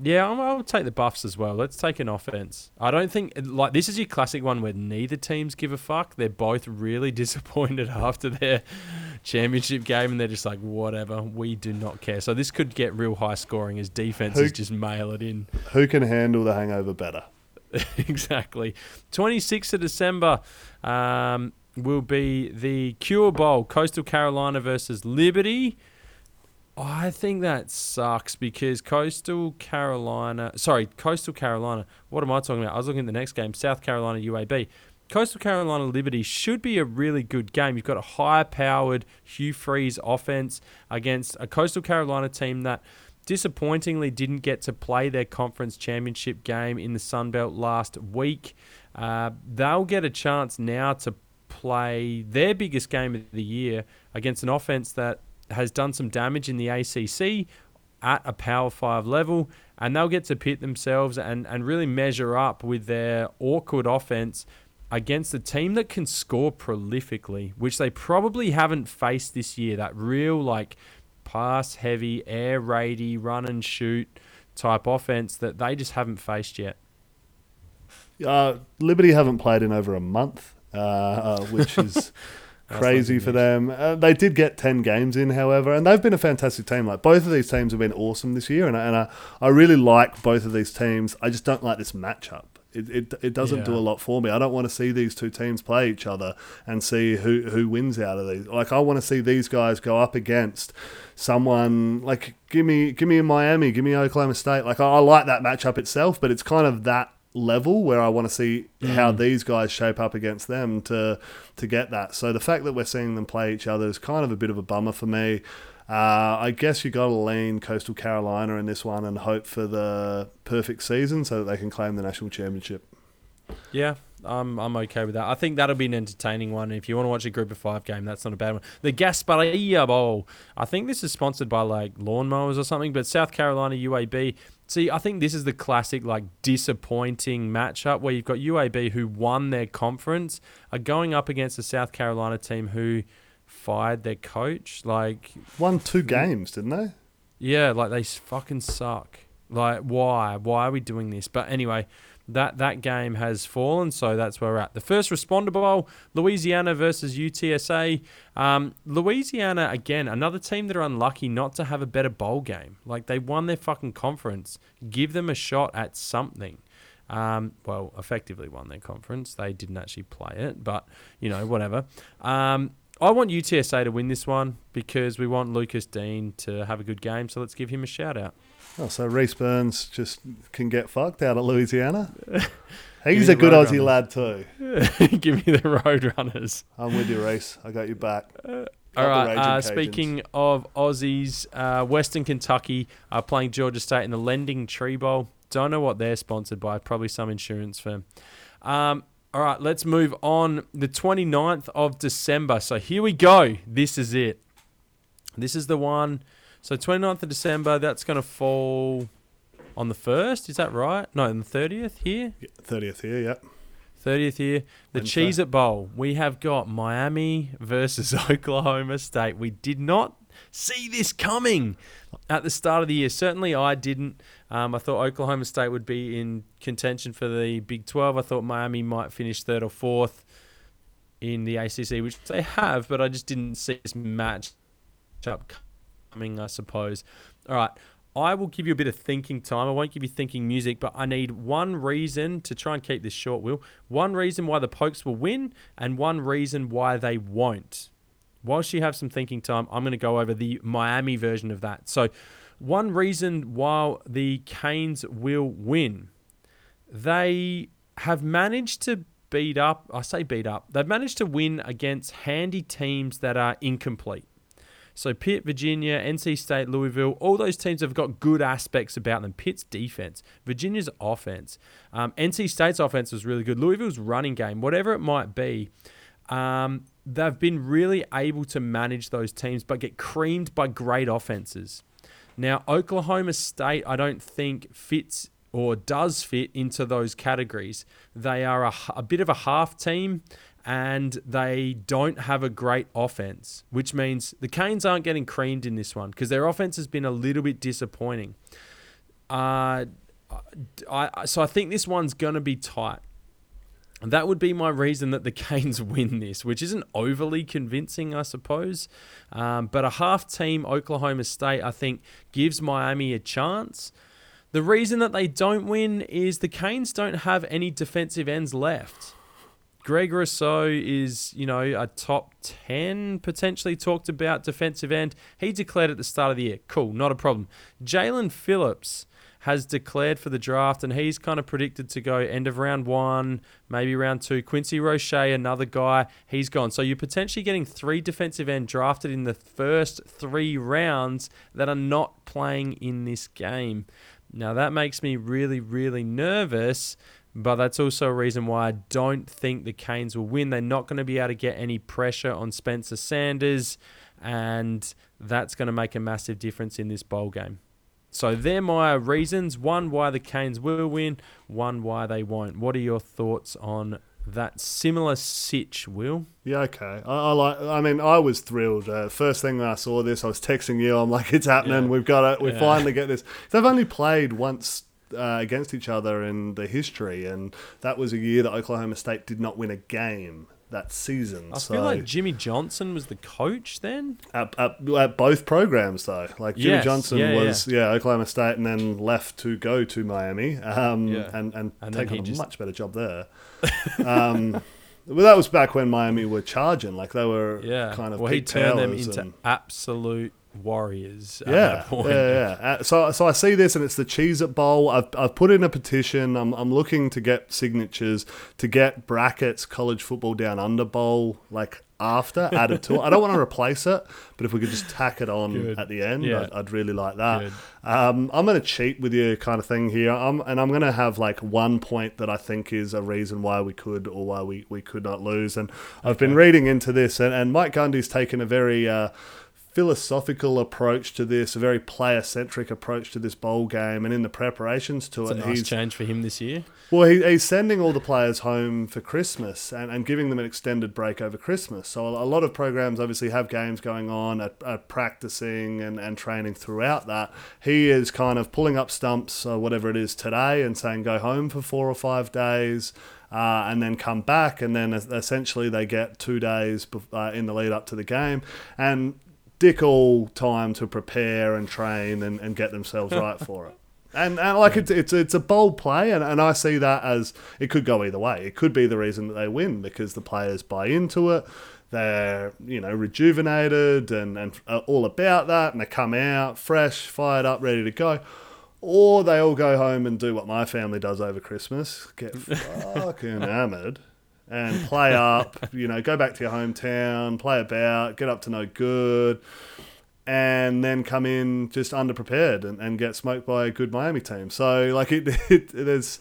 Yeah, I'll, I'll take the Buffs as well. Let's take an offense. I don't think like this is your classic one where neither teams give a fuck. They're both really disappointed after their championship game, and they're just like, whatever, we do not care. So this could get real high scoring as defenses Who- just mail it in. Who can handle the hangover better? exactly. 26th of December um, will be the Cure Bowl, Coastal Carolina versus Liberty. I think that sucks because Coastal Carolina, sorry, Coastal Carolina. What am I talking about? I was looking at the next game, South Carolina UAB. Coastal Carolina Liberty should be a really good game. You've got a high-powered Hugh Freeze offense against a Coastal Carolina team that disappointingly didn't get to play their conference championship game in the Sun Belt last week. Uh, they'll get a chance now to play their biggest game of the year against an offense that has done some damage in the ACC at a Power 5 level, and they'll get to pit themselves and, and really measure up with their awkward offense against a team that can score prolifically, which they probably haven't faced this year. That real, like, pass heavy, air raidy, run and shoot type offense that they just haven't faced yet. Uh, Liberty haven't played in over a month, uh, uh, which is crazy for them. Uh, they did get 10 games in, however, and they've been a fantastic team. Like both of these teams have been awesome this year, and, I- and I, I really like both of these teams. I just don't like this matchup. It, it, it doesn't do a lot for me. I don't want to see these two teams play each other and see who, who wins out of these. Like I want to see these guys go up against someone like give me give me Miami, give me Oklahoma State. Like I, I like that matchup itself, but it's kind of that level where I want to see how these guys shape up against them to to get that. So the fact that we're seeing them play each other is kind of a bit of a bummer for me. Uh, I guess you got to lean Coastal Carolina in this one and hope for the perfect season so that they can claim the national championship. Yeah, I'm I'm okay with that. I think that'll be an entertaining one. If you want to watch a group of five game, that's not a bad one. The Gasparilla Bowl. I think this is sponsored by like lawnmowers or something, but South Carolina UAB. See, I think this is the classic like disappointing matchup where you've got UAB who won their conference are going up against the South Carolina team who fired their coach. Like Won two games, didn't they? yeah, like they fucking suck. Like why? Why are we doing this? But anyway, that that game has fallen, so that's where we're at. The first responder bowl, Louisiana versus UTSA. Um, Louisiana again, another team that are unlucky not to have a better bowl game. Like they won their fucking conference. Give them a shot at something. Um, well, effectively won their conference. They didn't actually play it, but you know, whatever. Um, I want UTSA to win this one because we want Lucas Dean to have a good game. So let's give him a shout out. Oh, so Rhys Byrns just can get fucked out at Louisiana. He's a good. Aussie lad too. give me the Roadrunners. I'm with you, Reese. I got you back. All Got the right. Uh, speaking of Aussies, uh, Western Kentucky are playing Georgia State in the LendingTree Bowl. Don't know what they're sponsored by. Probably some insurance firm. Um, all right, let's move on. The 29th of December. So here we go. This is it. This is the one. So 29th of December, that's going to fall on the 1st. Is that right? No, on the 30th here. Thirtieth here, yep. 30th here. The Wednesday. Cheez-It Bowl. We have got Miami versus Oklahoma State. We did not see this coming at the start of the year. Certainly, I didn't. Um, I thought Oklahoma State would be in contention for the Big 12. I thought Miami might finish third or fourth in the ACC, which they have, but I just didn't see this match up coming, I suppose. All right. I will give you a bit of thinking time. I won't give you thinking music, but I need one reason to try and keep this short, Will. One reason why the Pokes will win, and one reason why they won't. Whilst you have some thinking time, I'm going to go over the Miami version of that. So, one reason why the Canes will win, they have managed to beat up, I say beat up, they've managed to win against handy teams that are incomplete. So Pitt, Virginia, NC State, Louisville, all those teams have got good aspects about them. Pitt's defense, Virginia's offense, um, NC State's offense was really good. Louisville's running game, whatever it might be, um, they've been really able to manage those teams, but get creamed by great offenses. Now, Oklahoma State, I don't think fits or does fit into those categories. They are a, a bit of a half team and they don't have a great offense, which means the Canes aren't getting creamed in this one because their offense has been a little bit disappointing. Uh, I, so I think this one's going to be tight. That would be my reason that the Canes win this, which isn't overly convincing, I suppose. Um, but a half team Oklahoma State, I think, gives Miami a chance. The reason that they don't win is the Canes don't have any defensive ends left. Greg Rousseau is, you know, a top 10 potentially talked about defensive end. He declared at the start of the year. Cool, not a problem. Jaelan Phillips has declared for the draft, and he's kind of predicted to go end of round one, maybe round two. Quincy Roche, another guy, he's gone. So you're potentially getting three defensive end drafted in the first three rounds that are not playing in this game. Now that makes me really, really nervous. But that's also a reason why I don't think the Canes will win. They're not going to be able to get any pressure on Spencer Sanders, and that's going to make a massive difference in this bowl game. So they're my reasons. One, why the Canes will win. One, why they won't. What are your thoughts on that similar sitch, Will? Yeah, okay. I, I like. I mean, I was thrilled. Uh, first thing I saw this, I was texting you. I'm like, it's happening. Yeah. We've got it. We yeah. finally get this. They've only played once uh, against each other in the history, and that was a year that Oklahoma State did not win a game that season. I so feel like Jimmy Johnson was the coach then. At, at, at both programs though, like Jimmy yes, Johnson yeah, was yeah. yeah. Oklahoma State and then left to go to Miami um, yeah. and and, and take on a just... much better job there. um, well, that was back when Miami were charging, like they were yeah. kind of. Well, he turned them into and, absolute warriors. yeah, yeah, yeah. Uh, so, so I see this, and it's the Cheez-It Bowl. I've, I've put in a petition. I'm, I'm looking to get signatures to get brackets college football down under bowl like after added to it. I don't want to replace it, but if we could just tack it on Good. at the end, yeah. I'd, I'd, really like that. Um, I'm going to cheat with you, kind of thing here. I'm, and I'm going to have like one point that I think is a reason why we could or why we, we could not lose. And I've been reading into this, and, and Mike Gundy's taken a very uh, philosophical approach to this, a very player centric approach to this bowl game, and in the preparations to it's it, a nice he's change for him this year. Well, he, he's sending all the players home for Christmas and, and giving them an extended break over Christmas. So a, lot of programs obviously have games going on, at, at practicing and, and training throughout that. He is kind of pulling up stumps or whatever it is today and saying go home for four or five days. Uh, and then come back, and then essentially they get two days uh, in the lead up to the game. And dick all time to prepare and train and, and get themselves right for it. And, and like it's, it's it's a bold play, and, and I see that as it could go either way. It could be the reason that they win because the players buy into it. They're you know rejuvenated and and all about that, and they come out fresh, fired up, ready to go. Or they all go home and do what my family does over Christmas: get fucking hammered and play up. You know, go back to your hometown, play about, get up to no good, and then come in just underprepared and, and get smoked by a good Miami team. So like it, it, it is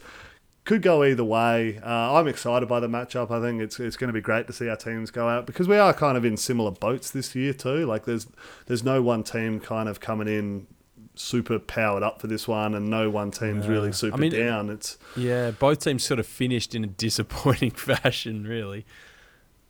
could go either way. Uh, I'm excited by the matchup. I think it's it's going to be great to see our teams go out because we are kind of in similar boats this year too. Like there's there's no one team kind of coming in super powered up for this one, and no one team's yeah. really super I mean, down. It's yeah, both teams sort of finished in a disappointing fashion. Really,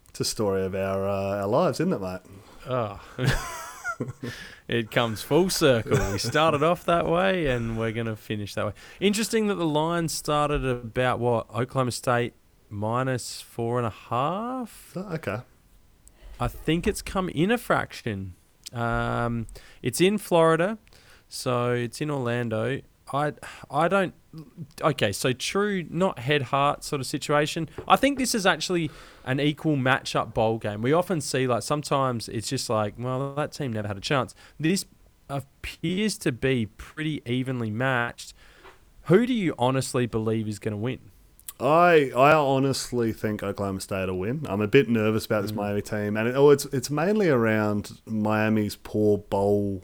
it's a story of our uh, our lives, isn't it, mate? Oh. it comes full circle. We started off that way, and we're going to finish that way. Interesting that the line started about what Oklahoma State minus four and a half. Okay. I think it's come in a fraction. Um, it's in Florida. So it's in Orlando. I I don't. Okay, so true, not head heart sort of situation. I think this is actually an equal matchup bowl game. We often see like sometimes it's just like, well, that team never had a chance. This appears to be pretty evenly matched. Who do you honestly believe is going to win? I I honestly think Oklahoma State will win. I'm a bit nervous about this mm. Miami team, and it, oh, it's it's mainly around Miami's poor bowl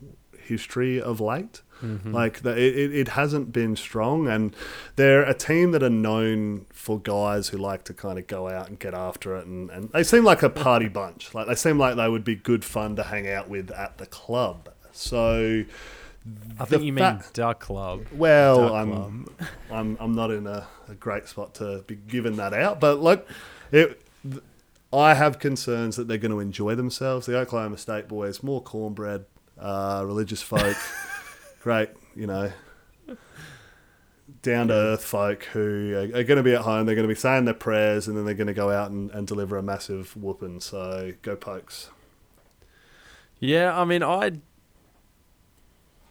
history of late. Mm-hmm. Like the, it, it hasn't been strong, and they're a team that are known for guys who like to kind of go out and get after it, and, and they seem like a party bunch. Like they seem like they would be good fun to hang out with at the club. So I think you mean fa- Duck Club. Well, Duck I'm, Club. I'm I'm not in a, a great spot to be given that out, but look, it, I have concerns that they're going to enjoy themselves. The Oklahoma State boys, more cornbread, uh, religious folk, great, you know, down to earth folk who are, are going to be at home. They're going to be saying their prayers, and then they're going to go out and, and deliver a massive whooping. So go pokes. Yeah, I mean, I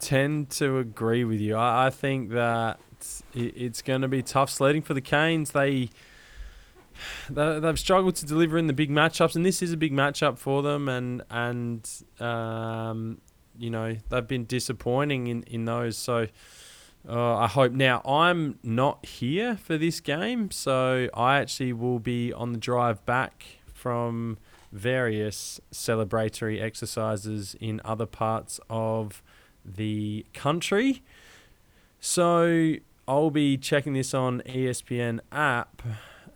tend to agree with you. I, I think that it, it's going to be tough sledding for the Canes. They, they they've struggled to deliver in the big matchups, and this is a big matchup for them. And and um, you know they've been disappointing in in those. So. Uh, I hope now I'm not here for this game, so I actually will be on the drive back from various celebratory exercises in other parts of the country. So I'll be checking this on ESPN app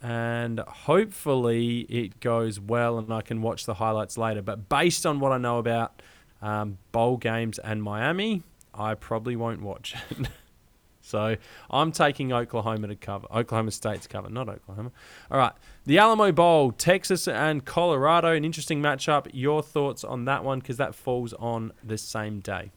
and hopefully it goes well and I can watch the highlights later. But based on what I know about um, bowl games and Miami, I probably won't watch it. so I'm taking Oklahoma to cover, Oklahoma State to cover, not Oklahoma. All right, the Alamo Bowl, Texas and Colorado, an interesting matchup. Your thoughts on that one because that falls on the same day.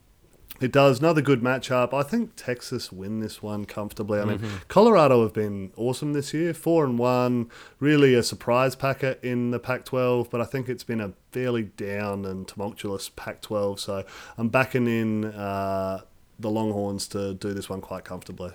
It does. Another good matchup. I think Texas win this one comfortably. I mean, Colorado have been awesome this year, four and one. Really a surprise packet in the Pac-12, but I think it's been a fairly down and tumultuous Pac-12. So I'm backing in uh, the Longhorns to do this one quite comfortably.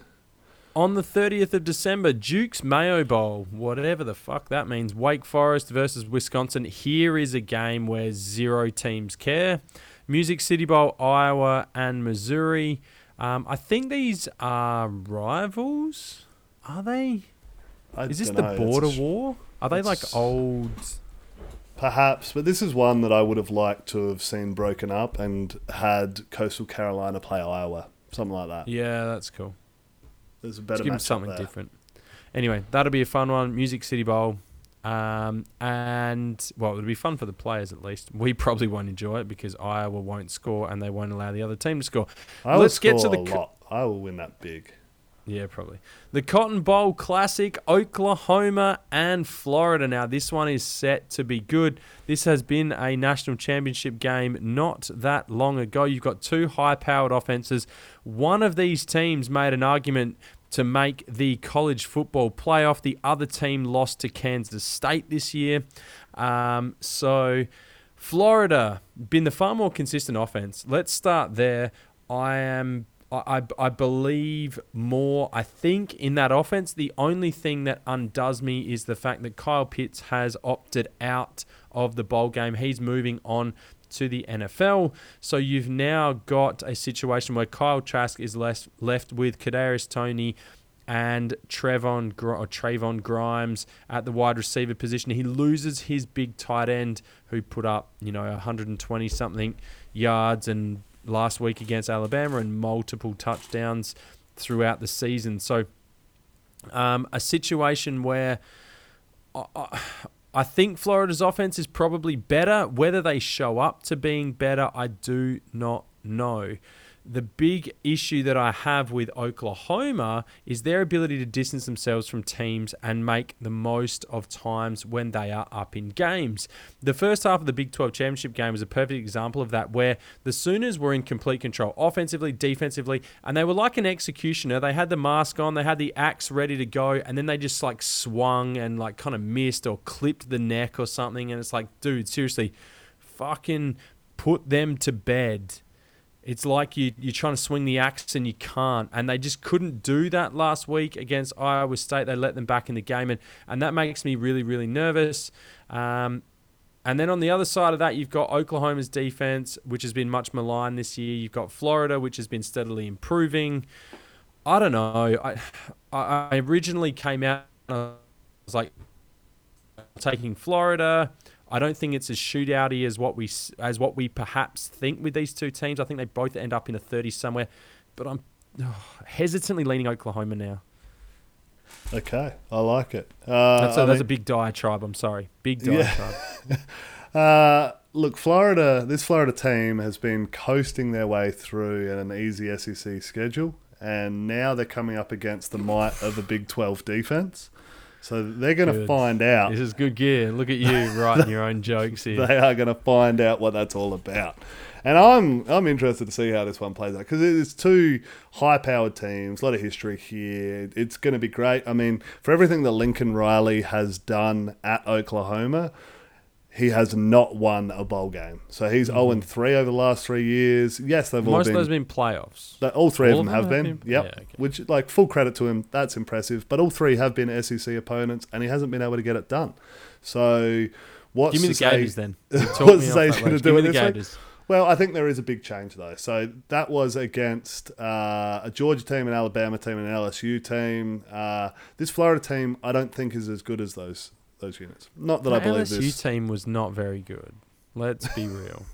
On the 30th of December, Duke's Mayo Bowl, whatever the fuck that means. Wake Forest versus Wisconsin. Here is a game where zero teams care. Music City Bowl, Iowa and Missouri. Um, I think these are rivals. Are they? I Is this the dunno, border sh- war? Are they like old? Perhaps, but this is one that I would have liked to have seen broken up and had Coastal Carolina play Iowa, something like that. Yeah, that's cool. There's a Let's better give them something there. different. Anyway, that'll be a fun one. Music City Bowl. Um, and well, it'll be fun for the players at least. We probably won't enjoy it because Iowa won't score and they won't allow the other team to score. I will Let's get to score the a lot. I will win that big. Yeah, probably. The Cotton Bowl Classic, Oklahoma and Florida. Now, this one is set to be good. This has been a national championship game not that long ago. You've got two high powered offenses. One of these teams made an argument to make the college football playoff. The other team lost to Kansas State this year. Um, so, Florida been the far more consistent offense. Let's start there. I am. I, I, believe more. I think in that offense, the only thing that undoes me is the fact that Kyle Pitts has opted out of the bowl game. He's moving on to the NFL. So you've now got a situation where Kyle Trask is left left with Kadarius Toney and Trevon or Trayvon Grimes at the wide receiver position. He loses his big tight end who put up, you know, 120 something yards and last week against Alabama and multiple touchdowns throughout the season. So um, a situation where I, think Florida's offense is probably better. Whether they show up to being better, I do not know. The big issue that I have with Oklahoma is their ability to distance themselves from teams and make the most of times when they are up in games. The first half of the Big 12 championship game was a perfect example of that, where the Sooners were in complete control, offensively, defensively, and they were like an executioner. They had the mask on, they had the axe ready to go, and then they just like swung and like kind of missed or clipped the neck or something. And it's like, dude, seriously, fucking put them to bed. It's like you, you're trying to swing the axe and you can't. And they just couldn't do that last week against Iowa State. They let them back in the game. And, and that makes me really, really nervous. Um, and then on the other side of that, you've got Oklahoma's defense, which has been much maligned this year. You've got Florida, which has been steadily improving. I don't know. I, I originally came out I was like taking Florida. I don't think it's as shootouty as what we as what we perhaps think with these two teams. I think they both end up in the 30s somewhere, but I'm oh, hesitantly leaning Oklahoma now. Okay, I like it. Uh, That's a, that's mean- a big diatribe. I'm sorry, big Yeah. diatribe. Uh, look, Florida. This Florida team has been coasting their way through an easy SEC schedule, and now they're coming up against the might of a Big Twelve defense. So they're going to find out. This is good gear. Look at you writing your own jokes here. They are going to find out what that's all about. And I'm I'm interested to see how this one plays out because it's two high-powered teams, a lot of history here. It's going to be great. I mean, for everything that Lincoln Riley has done at Oklahoma, he has not won a bowl game. So he's 0 and 3 over the last three years. Yes, they've all Most been. of those have been playoffs. all three all of them have them been. been? Yep. Yeah, okay. Which, like, full credit to him. That's impressive. But all three have been SEC opponents, and he hasn't been able to get it done. So, what's Give me the Gators then. What's me to off say that he's gonna do Give me it the this week? Gators. Well, I think there is a big change though. So that was against uh, a Georgia team, an Alabama team, and an LSU team. Uh, this Florida team, I don't think is as good as those those units. Not that I believe LSU this. team was not very good. Let's be real.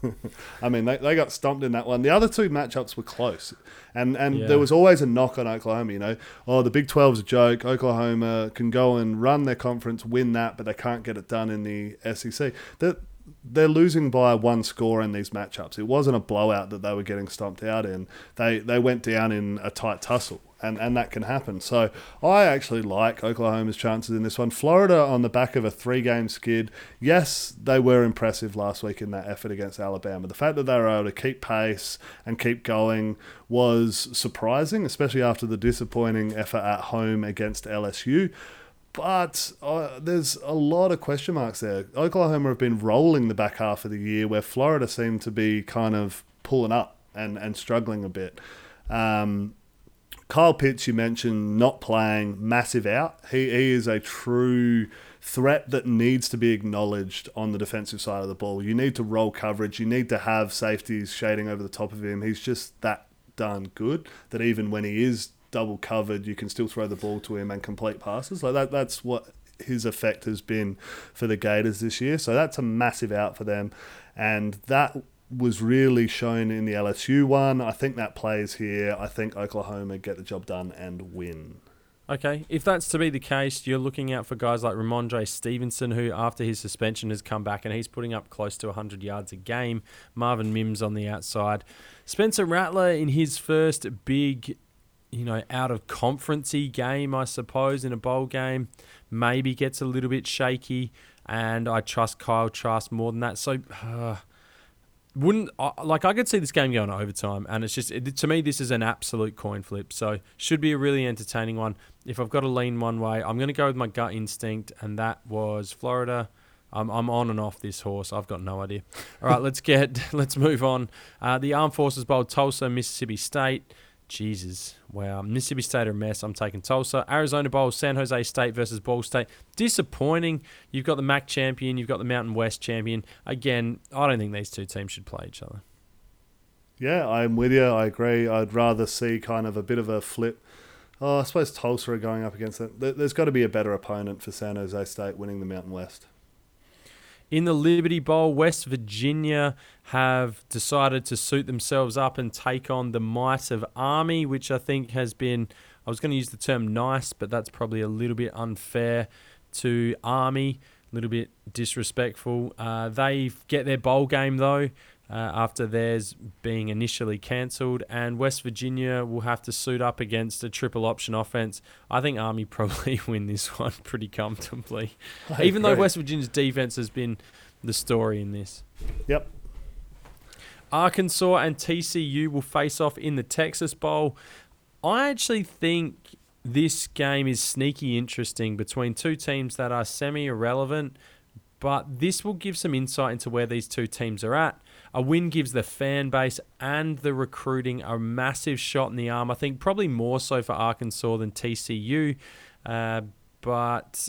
I mean, they, they got stomped in that one. The other two matchups were close, and and Yeah. there was always a knock on Oklahoma. You know, oh, the Big 12's a joke. Oklahoma can go and run their conference, win that, but they can't get it done in the SEC. They're, they're losing by one score in these matchups. It wasn't a blowout that they were getting stomped out in. They they went down in a tight tussle. And, and that can happen. So I actually like Oklahoma's chances in this one. Florida on the back of a three game skid. Yes, they were impressive last week in that effort against Alabama. The fact that they were able to keep pace and keep going was surprising, especially after the disappointing effort at home against LSU. But uh, there's a lot of question marks there. Oklahoma have been rolling the back half of the year, where Florida seemed to be kind of pulling up and, and struggling a bit. Um, Kyle Pitts, you mentioned not playing, massive out. He, he is a true threat that needs to be acknowledged on the defensive side of the ball. You need to roll coverage. You need to have safeties shading over the top of him. He's just that darn good that even when he is double covered, you can still throw the ball to him and complete passes. Like that, that's what his effect has been for the Gators this year. So that's a massive out for them, and that was really shown in the LSU one. I think that plays here. I think Oklahoma get the job done and win. Okay, if that's to be the case, you're looking out for guys like Rhamondre Stevenson, who after his suspension has come back and he's putting up close to 100 yards a game. Marvin Mims on the outside. Spencer Rattler in his first big, you know, out of conferencey game, I suppose, in a bowl game, maybe gets a little bit shaky. And I trust Kyle Trask more than that. So. Uh, wouldn't like I could see this game going overtime, and it's just it, to me this is an absolute coin flip. So should be a really entertaining one. If I've got to lean one way, I'm going to go with my gut instinct, and that was Florida. I'm, I'm on and off this horse. I've got no idea. All right, let's get let's move on. Uh, the Armed Forces Bowl, Tulsa, Mississippi State. Jesus, wow. Mississippi State are a mess. I'm taking Tulsa. Arizona Bowl, San Jose State versus Ball State. Disappointing. You've got the MAC champion, you've got the Mountain West champion. Again, I don't think these two teams should play each other. Yeah, I'm with you. I agree. I'd rather see kind of a bit of a flip. Oh, I suppose Tulsa are going up against it. There- There's got to be a better opponent for San Jose State winning the Mountain West. In the Liberty Bowl, West Virginia have decided to suit themselves up and take on the might of Army, which I think has been, I was going to use the term nice, but that's probably a little bit unfair to Army, a little bit disrespectful. Uh, they get their bowl game, though. Uh, after theirs being initially cancelled, and West Virginia will have to suit up against a triple option offense. I think Army probably win this one pretty comfortably. I Even though. West Virginia's defense has been the story in this. Yep. Arkansas and TCU will face off in the Texas Bowl. I actually think this game is sneaky interesting between two teams that are semi irrelevant, but this will give some insight into where these two teams are at. A win gives the fan base and the recruiting a massive shot in the arm. I think probably more so for Arkansas than TCU, uh, but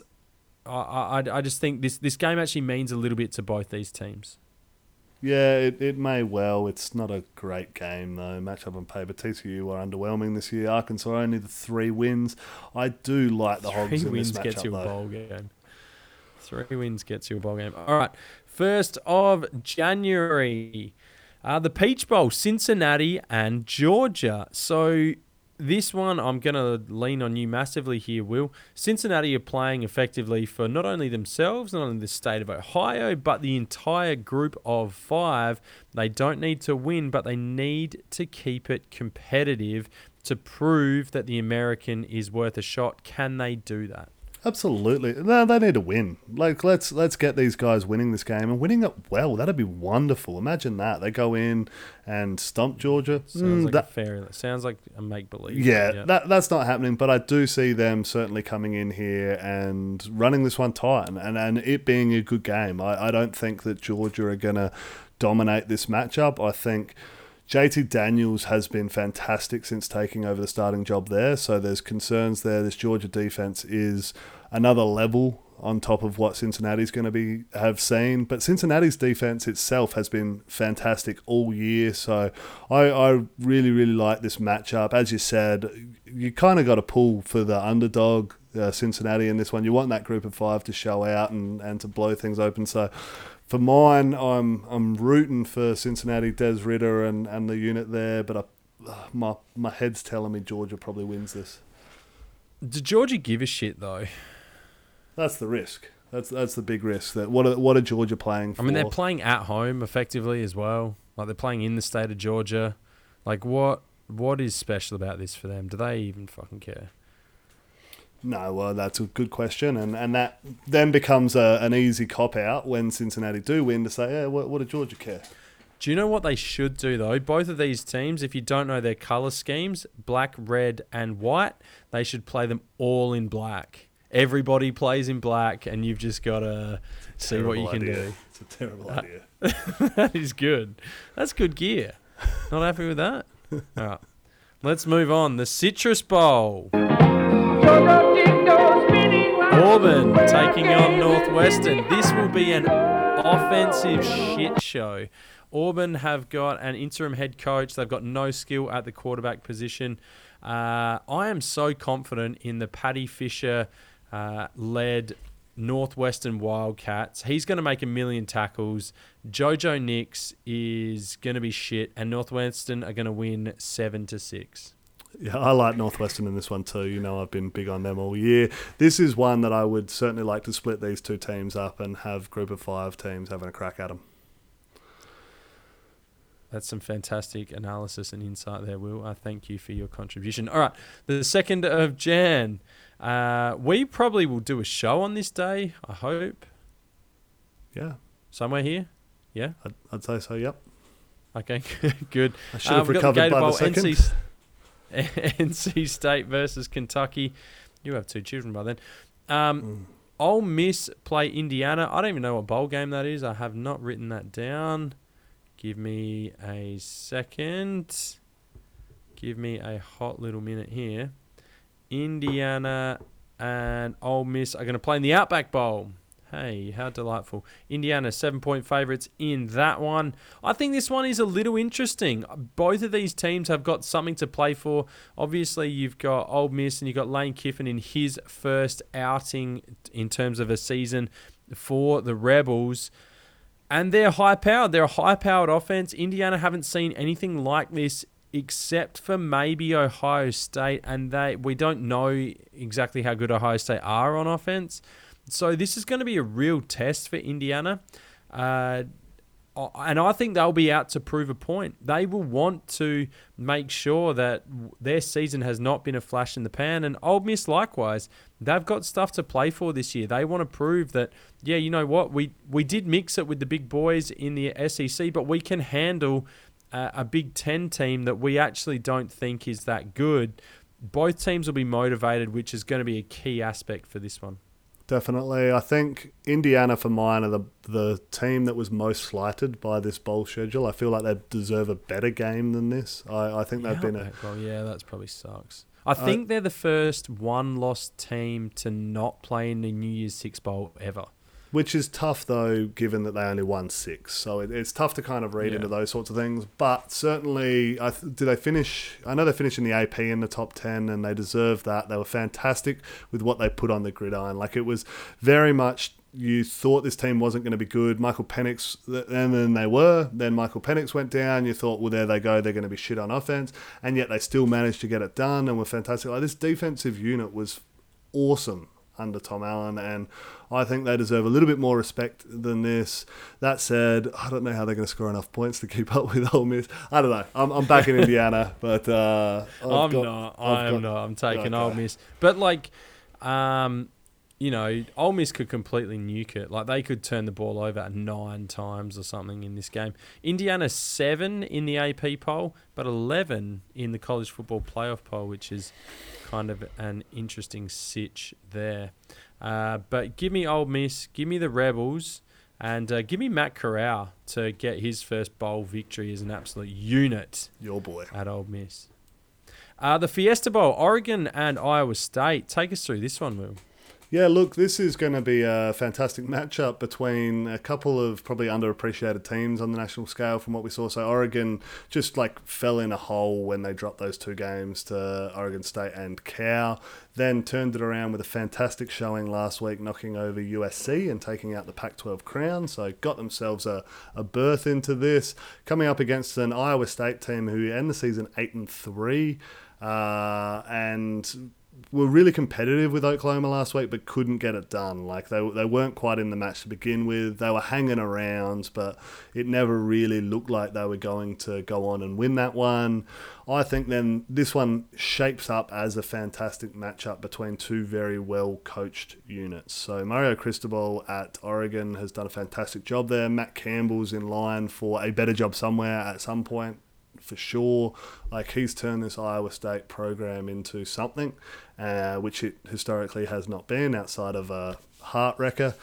I, I, I just think this, this game actually means a little bit to both these teams. Yeah, it, it may well. It's not a great game, though. Matchup on paper. TCU are underwhelming this year. Arkansas only the three wins. I do like the Hogs in this matchup, Three wins gets you a though. bowl game. Three wins gets you a bowl game. All right. First of January, uh, the Peach Bowl, Cincinnati and Georgia. So this one, I'm going to lean on you massively here, Will. Cincinnati are playing effectively for not only themselves, not only the state of Ohio, but the entire group of five. They don't need to win, but they need to keep it competitive to prove that the American is worth a shot. Can they do that? Absolutely. No, they need to win. Like let's let's get these guys winning this game and winning it well. That'd be wonderful. Imagine that. They go in and stump Georgia. Sounds Mm, like that- fair. Sounds like a make believe. yeah, that that's not happening. But I do see them certainly coming in here and running this one tight, and and, and it being a good game. I, I don't think that Georgia are gonna dominate this matchup. I think. JT Daniels has been fantastic since taking over the starting job there, so there's concerns there. This Georgia defense is another level on top of what Cincinnati's going to be have seen. But Cincinnati's defense itself has been fantastic all year, so I, I really really like this matchup. As you said, you kind of got to pull for the underdog. Uh, Cincinnati in this one, you want that group of five to show out and, and to blow things open. So, for mine, I'm I'm rooting for Cincinnati, Des Ridder, and, and the unit there. But I, uh, my my head's telling me Georgia probably wins this. Did Georgia give a shit though? That's the risk. That's that's the big risk. That what are, what are Georgia playing for? I mean, they're playing at home effectively as well. Like they're playing in the state of Georgia. Like what? What is special about this for them? Do they even fucking care? No, well, that's a good question, and and that then becomes a, an easy cop out when Cincinnati do win to say, yeah, what, what do Georgia care? Do you know what they should do though? Both of these teams, if you don't know their color schemes, black, red, and white, they should play them all in black. Everybody plays in black, and you've just got to see what you can idea. do. It's a terrible Uh, idea. that is good. That's good gear. Not happy with that? All right. Let's move on. The Citrus Bowl. Auburn taking on Northwestern. This will be an offensive shit show. Auburn have got an interim head coach. They've got no skill at the quarterback position. Uh, I am so confident in the Paddy Fisher uh, led Northwestern Wildcats. He's going to make a million tackles. Jojo Nix is going to be shit, and Northwestern are going to win seven to six. Yeah, I like Northwestern in this one too. You know, I've been big on them all year. This is one that I would certainly like to split these two teams up and have group of five teams having a crack at them. That's some fantastic analysis and insight there, Will. I thank you for your contribution. All right, the second of Jan. Uh, we probably will do a show on this day. I hope Yeah, somewhere here. Yeah. I'd, I'd say so. Yep. Okay. Good. I should Uh, have the recovered by the second. NC, NC State versus Kentucky. You have two children by then. Um, Mm. Ole Miss play Indiana. I don't even know what bowl game that is. I have not written that down. Give me a second. Give me a hot little minute here. Indiana and Ole Miss are going to play in the Outback Bowl. Hey, how delightful. Indiana, seven point favourites in that one. I think this one is a little interesting. Both of these teams have got something to play for. Obviously, you've got Ole Miss and you've got Lane Kiffin in his first outing in terms of a season for the Rebels. And they're high powered. They're a high powered offense. Indiana haven't seen anything like this except for maybe Ohio State. And they we don't know exactly how good Ohio State are on offense. So this is going to be a real test for Indiana. Uh, and I think they'll be out to prove a point. They will want to make sure that their season has not been a flash in the pan. And Ole Miss, likewise, they've got stuff to play for this year. They want to prove that, yeah, you know what, we we did mix it with the big boys in the SEC, but we can handle uh, a Big Ten team that we actually don't think is that good. Both teams will be motivated, which is going to be a key aspect for this one. Definitely. I think Indiana for mine are the the team that was most slighted by this bowl schedule. I feel like they deserve a better game than this. I, I think they've been a Bowl, yeah, that's probably sucks. I think they're the first one lost team to not play in the New Year's Six Bowl ever. Which is tough though, given that they only won six. So it, it's tough to kind of read Yeah. into those sorts of things. But certainly, I th- did they finish? I know they finished in the AP in the top ten, and they deserved that. They were fantastic with what they put on the gridiron. Like it was very much. You thought this team wasn't going to be good. Michael Penix, and then they were. Then Michael Penix went down. You thought, well, there they go. They're going to be shit on offense, and yet they still managed to get it done and were fantastic. Like this defensive unit was awesome under Tom Allen, and I think they deserve a little bit more respect than this. That said, I don't know how they're going to score enough points to keep up with Ole Miss. I don't know. I'm, I'm back in Indiana, but uh, I'm got- not. I'm not. I'm taking Okay. Ole Miss. But like, um, you know, Ole Miss could completely nuke it. Like they could turn the ball over nine times or something in this game. Indiana seven in the AP poll, but eleven in the college football playoff poll, which is kind of an interesting sitch there. Uh, but give me Ole Miss, give me the Rebels, and uh, give me Matt Corral to get his first bowl victory as an absolute unit Your boy. at Ole Miss. Uh, the Fiesta Bowl, Oregon and Iowa State. Take us through this one, Will. Yeah, look, this is going to be a fantastic matchup between a couple of probably underappreciated teams on the national scale from what we saw. So Oregon just like fell in a hole when they dropped those two games to Oregon State and Cal. Then turned it around with a fantastic showing last week, knocking over USC and taking out the Pac-12 crown. So got themselves a, a berth into this. Coming up against an Iowa State team who end the season eight and three, uh, and were really competitive with Oklahoma last week, but couldn't get it done. Like they they weren't quite in the match to begin with. They were hanging around, but it never really looked like they were going to go on and win that one. I think then this one shapes up as a fantastic matchup between two very well coached units. So Mario Cristobal at Oregon has done a fantastic job there. Matt Campbell's in line for a better job somewhere at some point for sure. Like he's turned this Iowa State program into something, uh, which it historically has not been outside of a heart wrecker.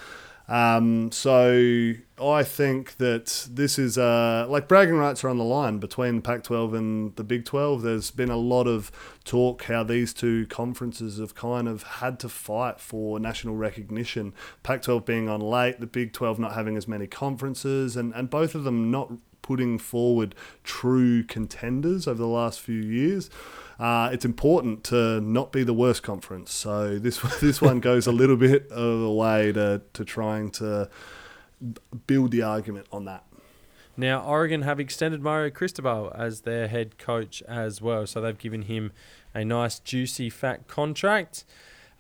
Um, so I think that this is uh, like bragging rights are on the line between the Pac-12 and the Big 12. There's been a lot of talk how these two conferences have kind of had to fight for national recognition. Pac-12 being on late, the Big 12 not having as many conferences, and, and both of them not putting forward true contenders over the last few years. Uh, it's important to not be the worst conference. So this this one goes a little bit of a way to, to trying to build the argument on that. Now, Oregon have extended Mario Cristobal as their head coach as well, so they've given him a nice, juicy, fat contract.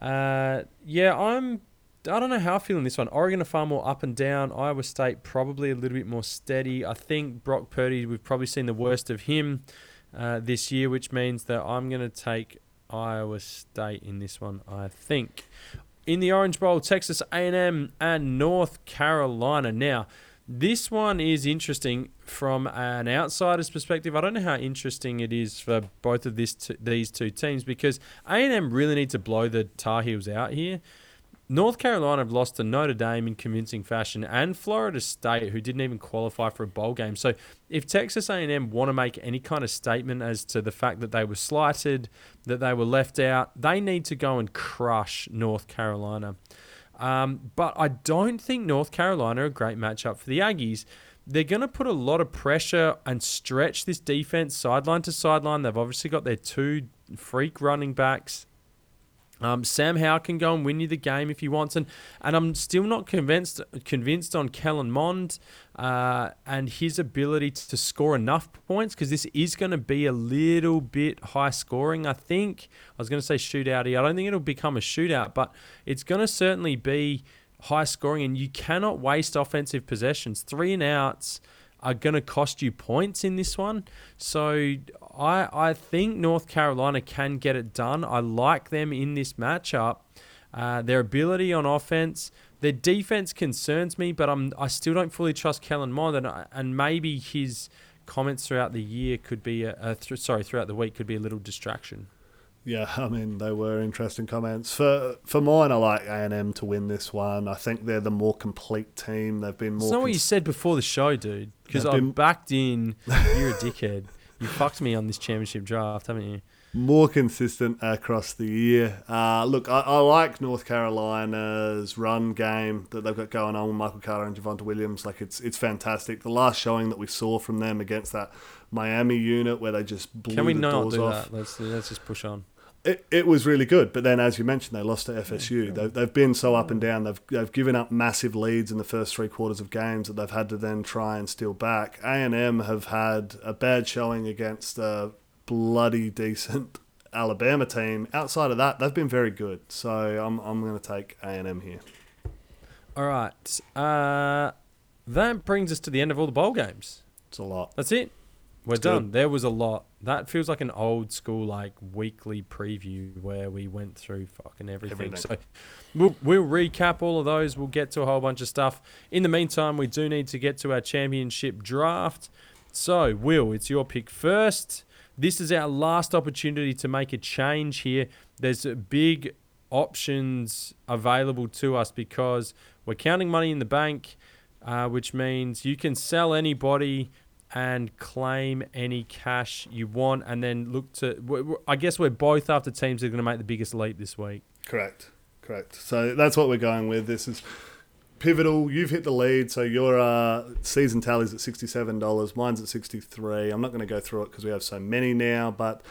Uh, yeah, I'm. I don't know how I feel in this one. Oregon are far more up and down. Iowa State probably a little bit more steady. I think Brock Purdy. We've probably seen the worst of him uh, this year, which means that I'm going to take Iowa State in this one. I think in the Orange Bowl, Texas A&M and North Carolina. Now, this one is interesting from an outsider's perspective. I don't know how interesting it is for both of this t- these two teams because A&M really need to blow the Tar Heels out here. North Carolina have lost to Notre Dame in convincing fashion, and Florida State, who didn't even qualify for a bowl game. So, if Texas A&M want to make any kind of statement as to the fact that they were slighted, that they were left out, they need to go and crush North Carolina. Um, but I don't think North Carolina are a great matchup for the Aggies. They're going to put a lot of pressure and stretch this defense sideline to sideline. They've obviously got their two freak running backs. Um, Sam Howell can go and win you the game if he wants, and and I'm still not convinced convinced on Kellen Mond uh, and his ability to score enough points because this is going to be a little bit high scoring. I think I was going to say shootouty. I don't think it'll become a shootout, but it's going to certainly be high scoring, and you cannot waste offensive possessions. Three and outs are going to cost you points in this one. So I I think North Carolina can get it done. I like them in this matchup. Uh, their ability on offense, their defense concerns me, but I'm I still don't fully trust Kellen Mond, and, I- and maybe his comments throughout the year could be a, a th- sorry throughout the week could be a little distraction. Yeah, I mean they were interesting comments. For for mine, I like A and M to win this one. I think they're the more complete team. They've been more. It's not what you said before the show, dude. Because I been- backed in. You're a dickhead. You fucked me on this championship draft, haven't you? more consistent across the year. Uh, look, I, I, like North Carolina's run game that they've got going on with Michael Carter and Javonte Williams. Like it's it's fantastic. The last showing that we saw from them against that Miami unit where they just blew Can we the not doors do off. that? Let's let's just push on. It, it was really good, but then as you mentioned, they lost to FSU. They've, they've been so up and down. They've, they've given up massive leads in the first three quarters of games that they've had to then try and steal back. A and M have had a bad showing against a bloody decent Alabama team. Outside of that, they've been very good. So I'm, I'm going to take A and M here. All right, uh, that brings us to the end of all the bowl games. It's a lot. That's it. We're done. There was a lot. That feels like an old school like weekly preview where we went through fucking everything. Everything. So we'll we'll recap all of those. We'll get to a whole bunch of stuff. In the meantime, we do need to get to our championship draft. So, Will, it's your pick first. This is our last opportunity to make a change here. There's big options available to us because we're counting money in the bank, uh, which means you can sell anybody and claim any cash you want, and then look to. I guess we're both after teams that are going to make the biggest leap this week. Correct. Correct. So that's what we're going with. This is pivotal. You've hit the lead, so your uh, season tally's at sixty-seven dollars. Mine's at sixty-three. I'm not going to go through it because we have so many now, but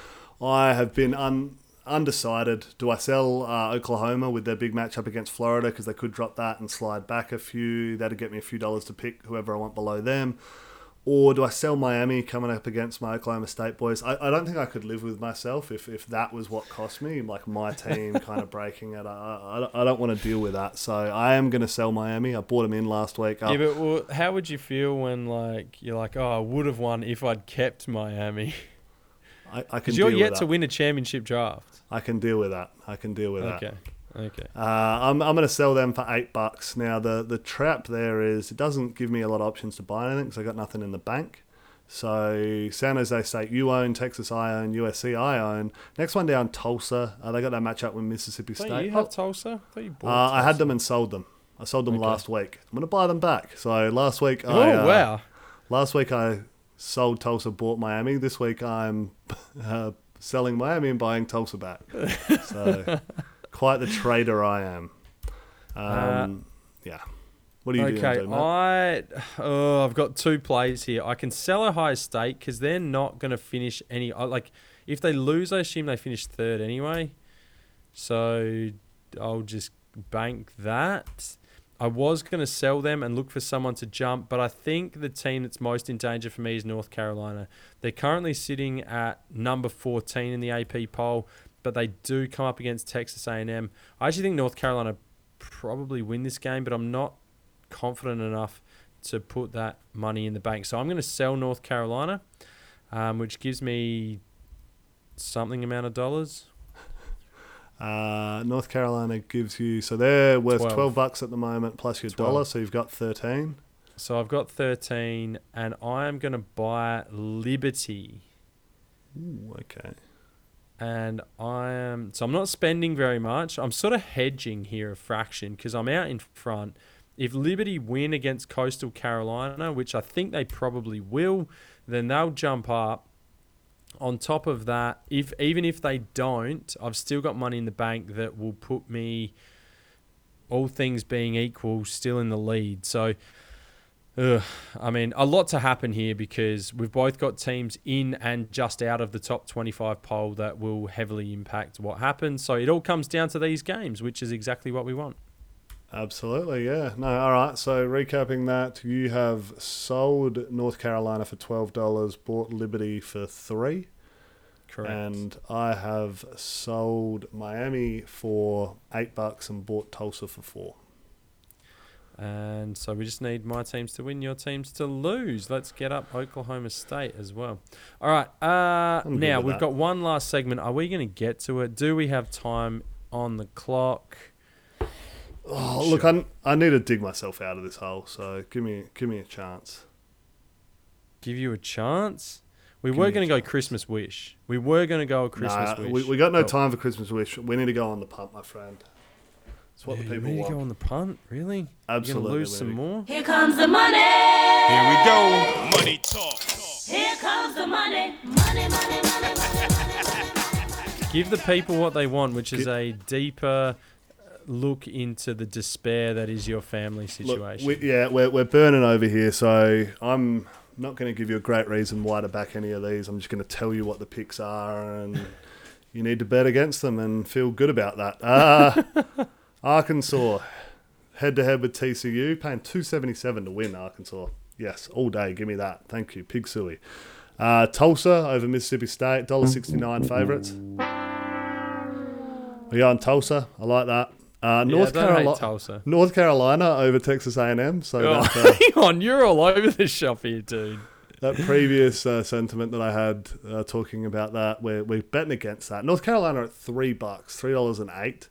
I have been un- undecided. Do I sell uh, Oklahoma with their big matchup against Florida because they could drop that and slide back a few? That'd get me a few dollars to pick whoever I want below them. Or do I sell Miami coming up against my Oklahoma State boys? I, I don't think I could live with myself if, if that was what cost me, like my team kind of breaking it. I, I, I don't want to deal with that. So I am going to sell Miami. I bought them in last week. Yeah, but well, how would you feel when like you're like, oh, I would have won if I'd kept Miami? I, I can Because you're yet to win a championship draft. I can deal with that. I can deal with that. Okay. Okay. Uh, I'm, I'm going to sell them for eight bucks. Now the the trap there is it doesn't give me a lot of options to buy anything because I got nothing in the bank. So San Jose State you own, Texas I own, USC I own. Next one down Tulsa. Uh, they got that matchup with Mississippi Don't State. you have Tulsa? I you Uh, I had them and sold them. I sold them Okay. last week. I'm going to buy them back. So last week Oh I uh, wow! last week I sold Tulsa, bought Miami. This week I'm uh, selling Miami and buying Tulsa back. So quite the trader I am. Um, yeah. What are you Okay, doing, mate? I oh, I've got two plays here. I can sell Ohio State because they're not going to finish any. Like if they lose, I assume they finish third anyway. So I'll just bank that. I was going to sell them and look for someone to jump, but I think the team that's most in danger for me is North Carolina. They're currently sitting at number 14 in the AP poll, but they do come up against Texas A&M. I actually think North Carolina probably win this game, but I'm not confident enough to put that money in the bank. So I'm going to sell North Carolina, um, which gives me something amount of dollars. Uh, North Carolina gives you so they're worth 12. 12, bucks at the moment plus your 12. dollar, so you've got 13. So I've got 13, and I am going to buy Liberty. Ooh, okay. And I am so I'm not spending very much. I'm sort of hedging here a fraction because I'm out in front. If Liberty win against Coastal Carolina, which I think they probably will, then they'll jump up. On top of that, if even if they don't, I've still got money in the bank that will put me, all things being equal, still in the lead. So Ugh, I mean, a lot to happen here because we've both got teams in and just out of the top 25 poll that will heavily impact what happens. So it all comes down to these games, which is exactly what we want. Absolutely, yeah. No, all right. So recapping that, you have sold North Carolina for twelve dollars, bought Liberty for three, Correct. and I have sold Miami for eight bucks and bought Tulsa for four. And so we just need my teams to win, your teams to lose. Let's get up Oklahoma State as well. All right. Uh, now we've that. got one last segment. Are we going to get to it? Do we have time on the clock? Oh, look, I, I need to dig myself out of this hole. So give me give me a chance. Give you a chance? We Give were going to go. Christmas wish. We were going to go a Christmas Nah, wish. we, we got no time for Christmas wish. We need to go on the pump, my friend. It's what Yeah, the you people really want. go on the punt, really? Absolutely, You're gonna lose some more. Here comes the money. Here we go. Money talk. Here comes the money. Money, money, money, money, money. Give the people what they want, which is a deeper look into the despair that is your family situation. Look, we, yeah, we're, we're burning over here, so I'm not going to give you a great reason why to back any of these. I'm just going to tell you what the picks are, and you need to bet against them and feel good about that. Uh, Arkansas, head to head with TCU, paying 277 to win Arkansas. Yes, all day. Give me that. Thank you. Pig suey. Uh, Tulsa over Mississippi State, dollar sixty nine favourites. We got on Tulsa. I like that. Uh, North don't Carolina, Tulsa. North Carolina over Texas A&M. So Oh, that, uh, hang on, you're all over the shop here, dude. that previous uh, sentiment that I had uh, talking about that, we're, we're betting against that. North Carolina at three bucks, three dollars and eight.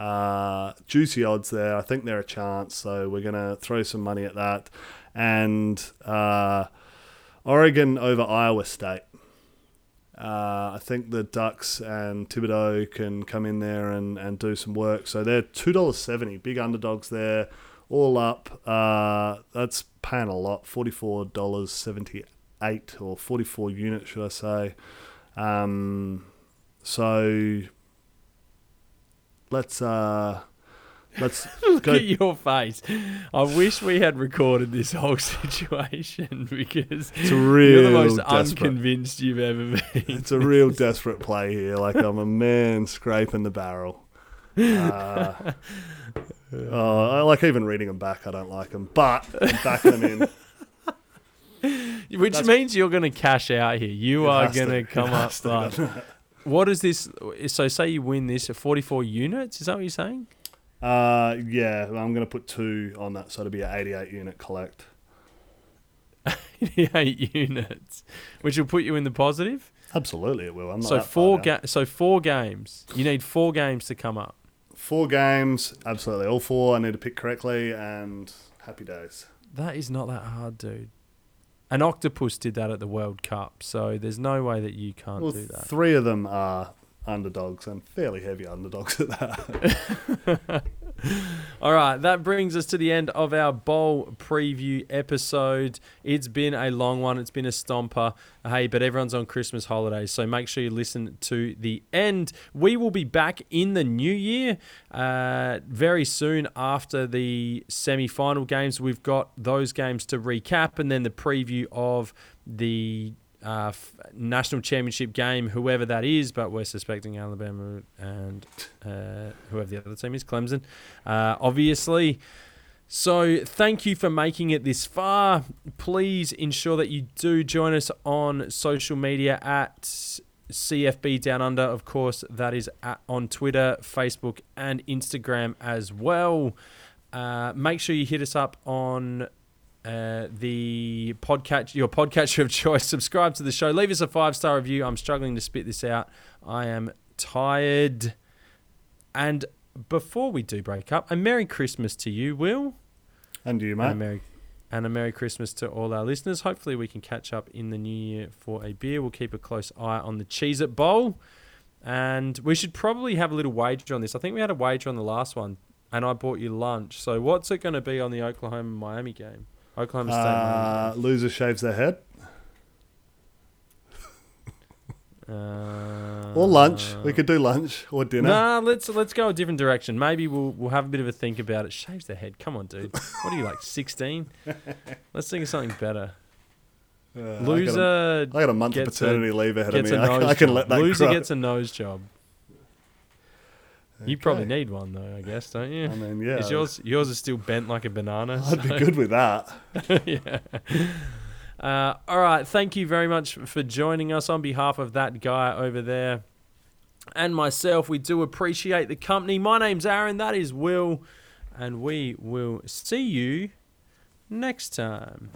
Uh, juicy odds there. I think they're a chance, so we're gonna throw some money at that. And uh, Oregon over Iowa State. Uh, I think the Ducks and Thibodeau can come in there and, and do some work. So they're two dollars seventy, big underdogs there, all up. Uh, that's paying a lot, forty four dollars seventy eight or forty four units, should I say? Um, so let's uh, let's Look go. at your face. I wish we had recorded this whole situation because It's a real you're the most desperate. unconvinced you've ever been. It's a real desperate play here. Like I'm a man scraping the barrel. Uh, oh, I like even reading them back. I don't like them, but I'm backing them in. Which That's- means you're going to cash out here. You are going to come up. Has to, like- doesn't it? what is this? So, say you win this at 44 units. Is that what you're saying? Uh, yeah, I'm going to put two on that, so it'll be an 88 unit collect. 88 units, which will put you in the positive. Absolutely, it will. I'm not So four ga- So four games. You need four games to come up. four games. Absolutely, all four. I need to pick correctly, and happy days. That is not that hard, dude. An octopus did that at the World Cup, so there's no way that you can't Well, do that. three of them are underdogs and fairly heavy underdogs at that. All right, that brings us to the end of our bowl preview episode. It's been a long one, it's been a stomper. Hey, but everyone's on Christmas holidays, so make sure you listen to the end. We will be back in the new year uh, very soon after the semi final games. We've got those games to recap and then the preview of the uh, f- national championship game, whoever that is, but we're suspecting Alabama and uh, whoever the other team is, Clemson, uh, obviously. So thank you for making it this far. Please ensure that you do join us on social media at CFB Down Under. Of course, that is at, on Twitter, Facebook, and Instagram as well. Uh, make sure you hit us up on uh, the podcast, your podcatcher of choice. Subscribe to the show. Leave us a five star review. I'm struggling to spit this out. I am tired. And before we do break up, a Merry Christmas to you, Will. and to you, And a mate. Merry and a Merry Christmas to all our listeners. Hopefully, we can catch up in the new year for a beer. We'll keep a close eye on the Cheez-It Bowl. And we should probably have a little wager on this. I think we had a wager on the last one, and I bought you lunch. So, what's it going to be on the Oklahoma Miami game? Oklahoma State Uh, loser shaves their head. Uh, Or lunch. We could do lunch or dinner. Nah, let's let's go a different direction. Maybe we'll we'll have a bit of a think about it. Shaves their head. Come on, dude. What are you like, sixteen? Let's think of something better. Uh, I got a- Loser I got a month of gets a- paternity leave ahead of me. I, I can let that Loser grow. gets a nose job. You probably Okay. need one though, I guess, don't you? I mean, yeah. Is yours yours is still bent like a banana? I'd be good with that. yeah. Uh, all right. Thank you very much for joining us on behalf of that guy over there and myself. We do appreciate the company. My name's Aaron. That is Will. And we will see you next time.